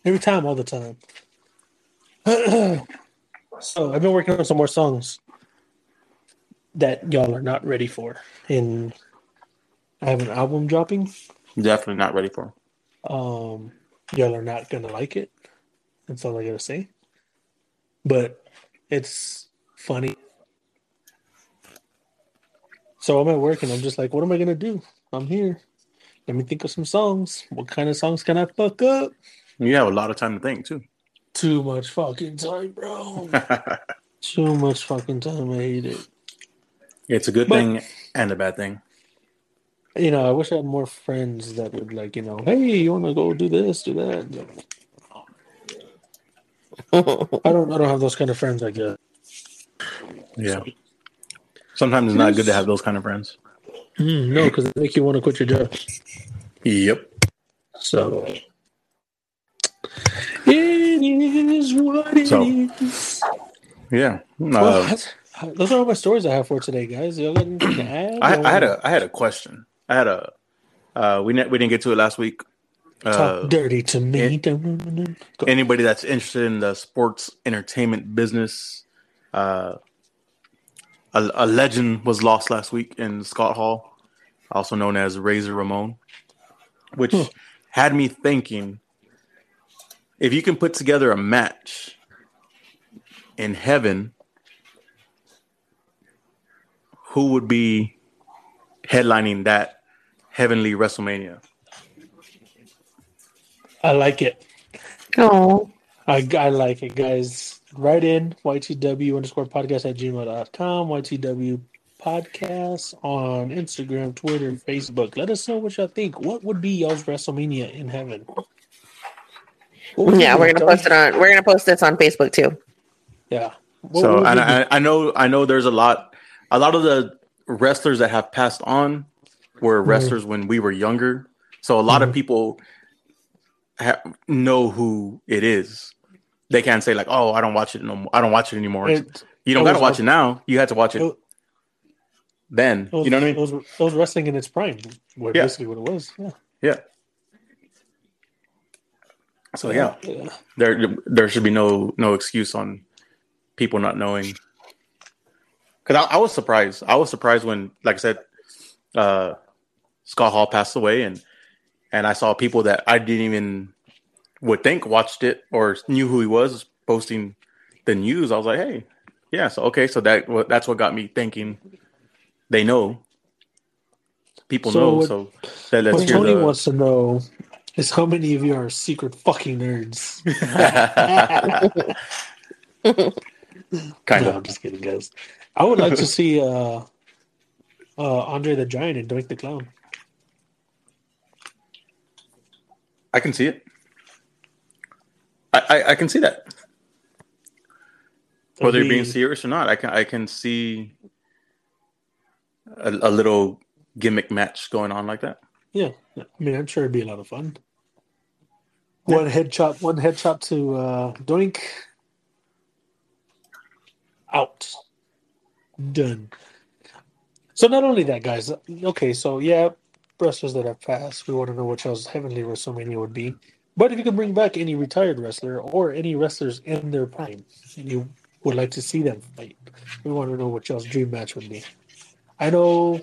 Speaker 7: every time, all the time. so I've been working on some more songs that y'all are not ready for, and I have an album dropping.
Speaker 8: Definitely not ready for.
Speaker 7: Um, y'all are not gonna like it. That's all I gotta say. But it's funny. So I'm at work and I'm just like, what am I gonna do? I'm here. Let me think of some songs. What kind of songs can I fuck up?
Speaker 8: You have a lot of time to think too.
Speaker 7: Too much fucking time, bro. Too much fucking time. I hate it.
Speaker 8: it's a good
Speaker 7: But-
Speaker 8: thing and a bad thing.
Speaker 7: You know, I wish I had more friends that would like, you know, hey, you want to go do this, do that. I don't, I don't have those kind of friends. I guess.
Speaker 8: Yeah. Sometimes it's not good to have those kind of friends.
Speaker 7: Mm, no, because they make you want to quit your job.
Speaker 8: Yep.
Speaker 7: So it is what it
Speaker 8: So,
Speaker 7: is.
Speaker 8: Yeah.
Speaker 7: Well,
Speaker 8: Uh,
Speaker 7: that's- those are all my stories I have for today, guys. Y'all got anything to add?
Speaker 8: I, I had a I had a question. I had a uh, we ne- we didn't get to it last week.
Speaker 7: talk
Speaker 8: Uh,
Speaker 7: dirty to me.
Speaker 8: it- anybody that's interested in the sports entertainment business, uh, a, a legend was lost last week in Scott Hall, also known as Razor Ramon, which
Speaker 7: Hmm.
Speaker 8: had me thinking if you can put together a match in heaven, who would be headlining that heavenly WrestleMania?
Speaker 7: I like it.
Speaker 9: Oh.
Speaker 7: I, I like it, guys. Write in YTW underscore podcast at gmail.com, YTW podcast on Instagram, Twitter, Facebook. Let us know what y'all think. What would be y'all's WrestleMania in heaven?
Speaker 9: Yeah, we're gonna post it on. We're gonna post this on Facebook too.
Speaker 7: Yeah. What
Speaker 8: so
Speaker 7: would
Speaker 8: and? I, I know I know there's a lot a lot of the wrestlers that have passed on were
Speaker 7: Mm-hmm.
Speaker 8: wrestlers when we were younger so a lot
Speaker 7: Mhm.
Speaker 8: of people ha- know who it is they can't say like oh i don't watch it no more. i don't watch it anymore
Speaker 7: It-
Speaker 8: you don't
Speaker 7: it
Speaker 8: gotta watch it now you had to watch it
Speaker 7: it-
Speaker 8: then
Speaker 7: it was,
Speaker 8: you know what i
Speaker 7: It
Speaker 8: mean
Speaker 7: was, it was wrestling in its prime.
Speaker 8: Yeah.
Speaker 7: basically what it was. Yeah.
Speaker 8: yeah so yeah
Speaker 7: yeah.
Speaker 8: there there should be no no excuse on people not knowing because I, I was surprised i was surprised when like i said uh scott hall passed away and and i saw people that i didn't even would think watched it or knew who he was posting the news i was like hey yeah so okay so that that's what got me thinking they know people
Speaker 7: So
Speaker 8: know.
Speaker 7: what-
Speaker 8: So let, let's
Speaker 7: what
Speaker 8: hear
Speaker 7: Tony
Speaker 8: the.
Speaker 7: wants to know is how many of you are secret fucking nerds?
Speaker 8: kind
Speaker 7: no,
Speaker 8: of.
Speaker 7: I'm just kidding, guys. I would like to see uh, uh, Andre the Giant and Doink the Clown.
Speaker 8: I can see it. I, I, I can see that. Whether you're being serious or not, I can I can see a, a little gimmick match going on like that.
Speaker 7: Yeah, I mean, I'm sure it'd be a lot of fun. One head chop, one head chop to uh, Doink. Out. Done. So not only that, guys. Okay, so yeah, wrestlers that have passed. We want to know what y'all's heavenly WrestleMania would be. But if you can bring back any retired wrestler or any wrestlers in their prime, and you would like to see them fight, we want to know what y'all's dream match would be. I know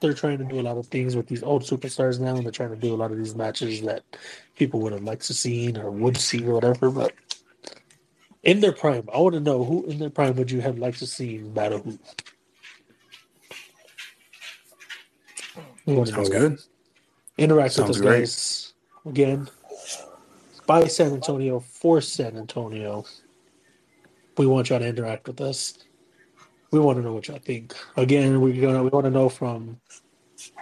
Speaker 7: they're trying to do a lot of things with these old superstars now, and they're trying to do a lot of these matches that people would have liked to see or would see or whatever. But in their prime, I want to know who in their prime would you have liked to see battle who? Want to
Speaker 8: Sounds good.
Speaker 7: Interact
Speaker 8: Sounds
Speaker 7: with us,
Speaker 8: great.
Speaker 7: guys. Again, by San Antonio for San Antonio. We want y'all to interact with us. We want to know what y'all think. Again, we're gonna we want to know from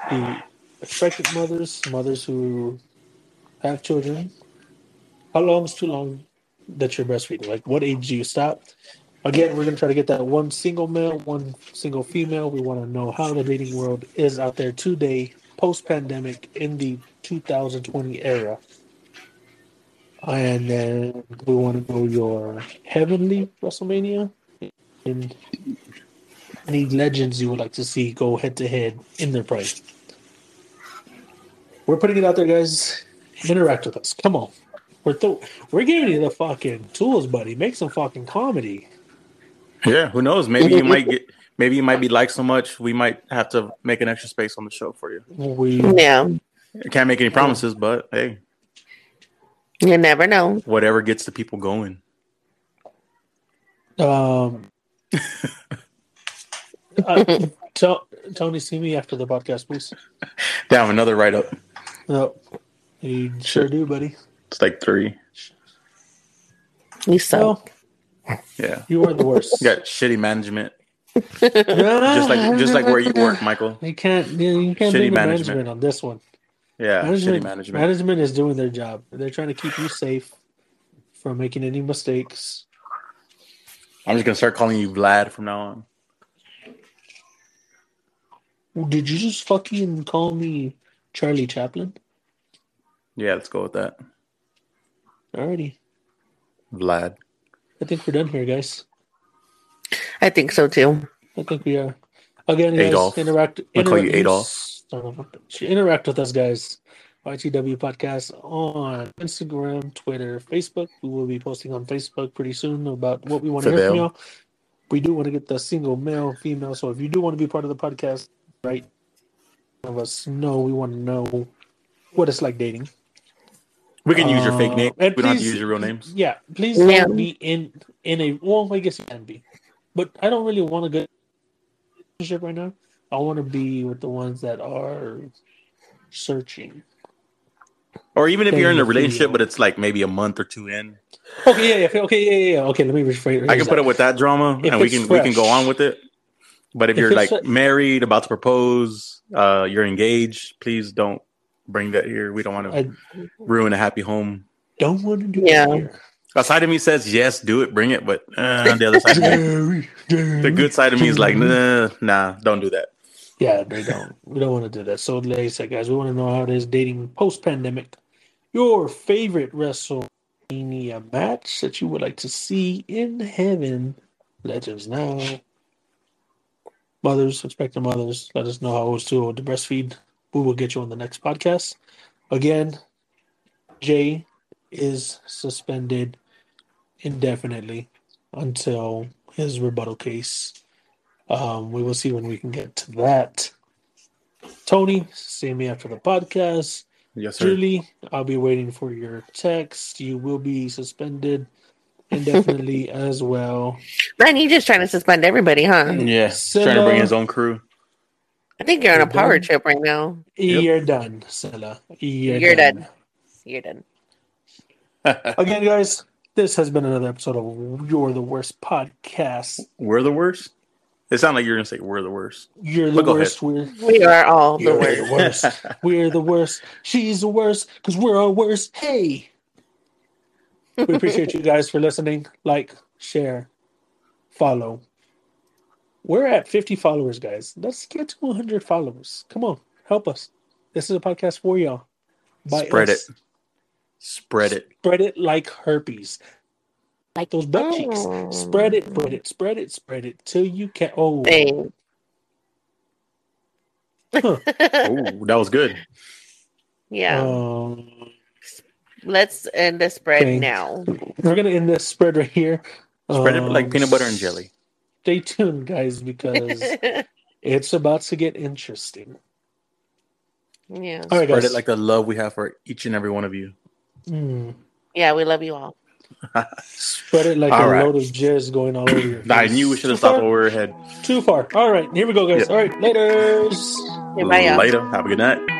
Speaker 7: the expectant mothers, mothers who have children. How long is too long that you're breastfeeding? Like, what age do you stop? Again, we're gonna try to get that one single male, one single female. We want to know how the dating world is out there today, post pandemic, in the 2020 era. And then we want to know your heavenly WrestleMania and any legends you would like to see go head to head in their prime. We're putting it out there, guys. Interact with us. Come on. We're th- we're giving you the fucking tools, buddy. Make some fucking comedy.
Speaker 8: Yeah, who knows? Maybe you might get. Maybe you might be liked so much, we might have to make an extra space on the show for you.
Speaker 7: We
Speaker 9: Yeah,
Speaker 8: I can't make any promises, but hey,
Speaker 9: you never know.
Speaker 8: whatever gets the people going.
Speaker 7: um. uh, to- Tony, see me after the podcast, please.
Speaker 8: Damn, another write up.
Speaker 7: No, you sure do, buddy.
Speaker 8: It's like three.
Speaker 9: You suck.
Speaker 7: Well,
Speaker 8: Yeah,
Speaker 7: you are the worst.
Speaker 8: you got shitty management, just like just like where you work, Michael.
Speaker 7: You can't. You you can't
Speaker 8: Shitty management.
Speaker 7: management on this one.
Speaker 8: Yeah,
Speaker 7: management,
Speaker 8: shitty management.
Speaker 7: management is doing their job. They're trying to keep you safe from making any mistakes.
Speaker 8: I'm just gonna start calling you Vlad from now on.
Speaker 7: Did you just fucking call me Charlie Chaplin?
Speaker 8: Yeah, let's go with that.
Speaker 7: Alrighty.
Speaker 8: Vlad.
Speaker 7: I think we're done here, guys.
Speaker 9: I think so too.
Speaker 7: I think we are. Again, guys,
Speaker 8: Adolf.
Speaker 7: interact.
Speaker 8: I'll call you
Speaker 7: interact-
Speaker 8: Adolf.
Speaker 7: Son of a bitch. Interact with us, guys. YTW Podcast on Instagram, Twitter, Facebook. We will be posting on Facebook pretty soon about what we want to hear from y'all. We do want to get the single male, female. So if you do want to be part of the podcast, right? Of us know we want to know what it's like dating.
Speaker 8: We can use your fake
Speaker 7: Uh,
Speaker 8: name. We
Speaker 7: and
Speaker 8: don't have to use your real names.
Speaker 7: Yeah, please
Speaker 9: Yeah.
Speaker 7: don't be in in a well. I guess you can be, but I don't really want a good relationship right now. I want to be with the ones that are searching.
Speaker 8: Or even if you're in a
Speaker 7: Thank you.
Speaker 8: relationship, but it's like maybe a month or two in,
Speaker 7: Okay, yeah, yeah, okay, yeah, yeah, yeah. Okay, let me rephrase.
Speaker 8: I can put it with that drama,
Speaker 7: If
Speaker 8: and we
Speaker 7: it's
Speaker 8: can we can go on with it. But if,
Speaker 7: If
Speaker 8: you're like
Speaker 7: a-
Speaker 8: married, about to propose, uh, you're engaged, please don't bring that here. We don't want to
Speaker 7: I
Speaker 8: ruin a happy home.
Speaker 7: don't want to do it.
Speaker 9: Yeah.
Speaker 7: that here.
Speaker 8: A side of me says yes, do it, bring it, but uh, the other side, me,
Speaker 7: Jerry, Jerry.
Speaker 8: the good side of me is like, nah, nah, don't do that.
Speaker 7: Yeah, they don't. We don't want to do that. So, like I said, guys, we want to know how it is dating post pandemic. Your favorite WrestleMania match that you would like to see in heaven. Legends now. Mothers, expecting mothers, let us know how it was to the breastfeed. We will get you on the next podcast. Again, Jay is suspended indefinitely until his rebuttal case. Um, we will see when we can get to that. Tony, see me after the podcast.
Speaker 8: Yes, sir.
Speaker 7: Julie, I'll be waiting for your text. You will be suspended indefinitely as well.
Speaker 9: Man, you just trying to suspend everybody, huh?
Speaker 8: Yeah,
Speaker 7: Cilla-
Speaker 8: trying to bring his own crew.
Speaker 9: I think you're on a power
Speaker 7: done?
Speaker 9: trip right now.
Speaker 7: You're done, Cilla. You're,
Speaker 9: You're
Speaker 7: done.
Speaker 9: done. You're done.
Speaker 7: Again, guys, this has been another episode of You're the Worst podcast.
Speaker 8: We're the worst. It sounded like you're gonna say we're the worst.
Speaker 7: You're the worst. We're,
Speaker 9: We are all the worst.
Speaker 7: the worst. We're the worst. She's the worst because we're all worst. Hey. We appreciate you guys for listening. Like, share, follow. We're at 50 followers, guys. Let's get to 100 followers. Come on, help us. This is a podcast for y'all. By
Speaker 8: Spread
Speaker 7: us.
Speaker 8: it. Spread it.
Speaker 7: Spread it like herpes. Like those butt cheeks.
Speaker 9: Oh.
Speaker 7: Spread it, spread it, spread it, spread it till you can. Oh,
Speaker 9: Dang.
Speaker 8: Oh, that was good.
Speaker 9: yeah.
Speaker 7: um,
Speaker 9: Let's end the spread
Speaker 7: Okay.
Speaker 9: now.
Speaker 7: we're gonna end this spread right here.
Speaker 8: Spread it like
Speaker 7: Um,
Speaker 8: peanut butter and jelly.
Speaker 7: Stay tuned, guys, because it's about to get interesting.
Speaker 9: yeah.
Speaker 7: All right,
Speaker 8: Spread
Speaker 7: guys.
Speaker 8: it like the love we have for each and every one of you.
Speaker 7: Mm.
Speaker 9: Yeah, we love you all.
Speaker 7: Spread it like
Speaker 8: All
Speaker 7: a
Speaker 8: right.
Speaker 7: load of jizz going all over your face.
Speaker 8: I knew we should have stopped
Speaker 7: far?
Speaker 8: over our head.
Speaker 7: Too far. All right, here we go, guys.
Speaker 8: Yeah.
Speaker 7: All right, later.
Speaker 9: Bye.
Speaker 8: Later. Have a good night.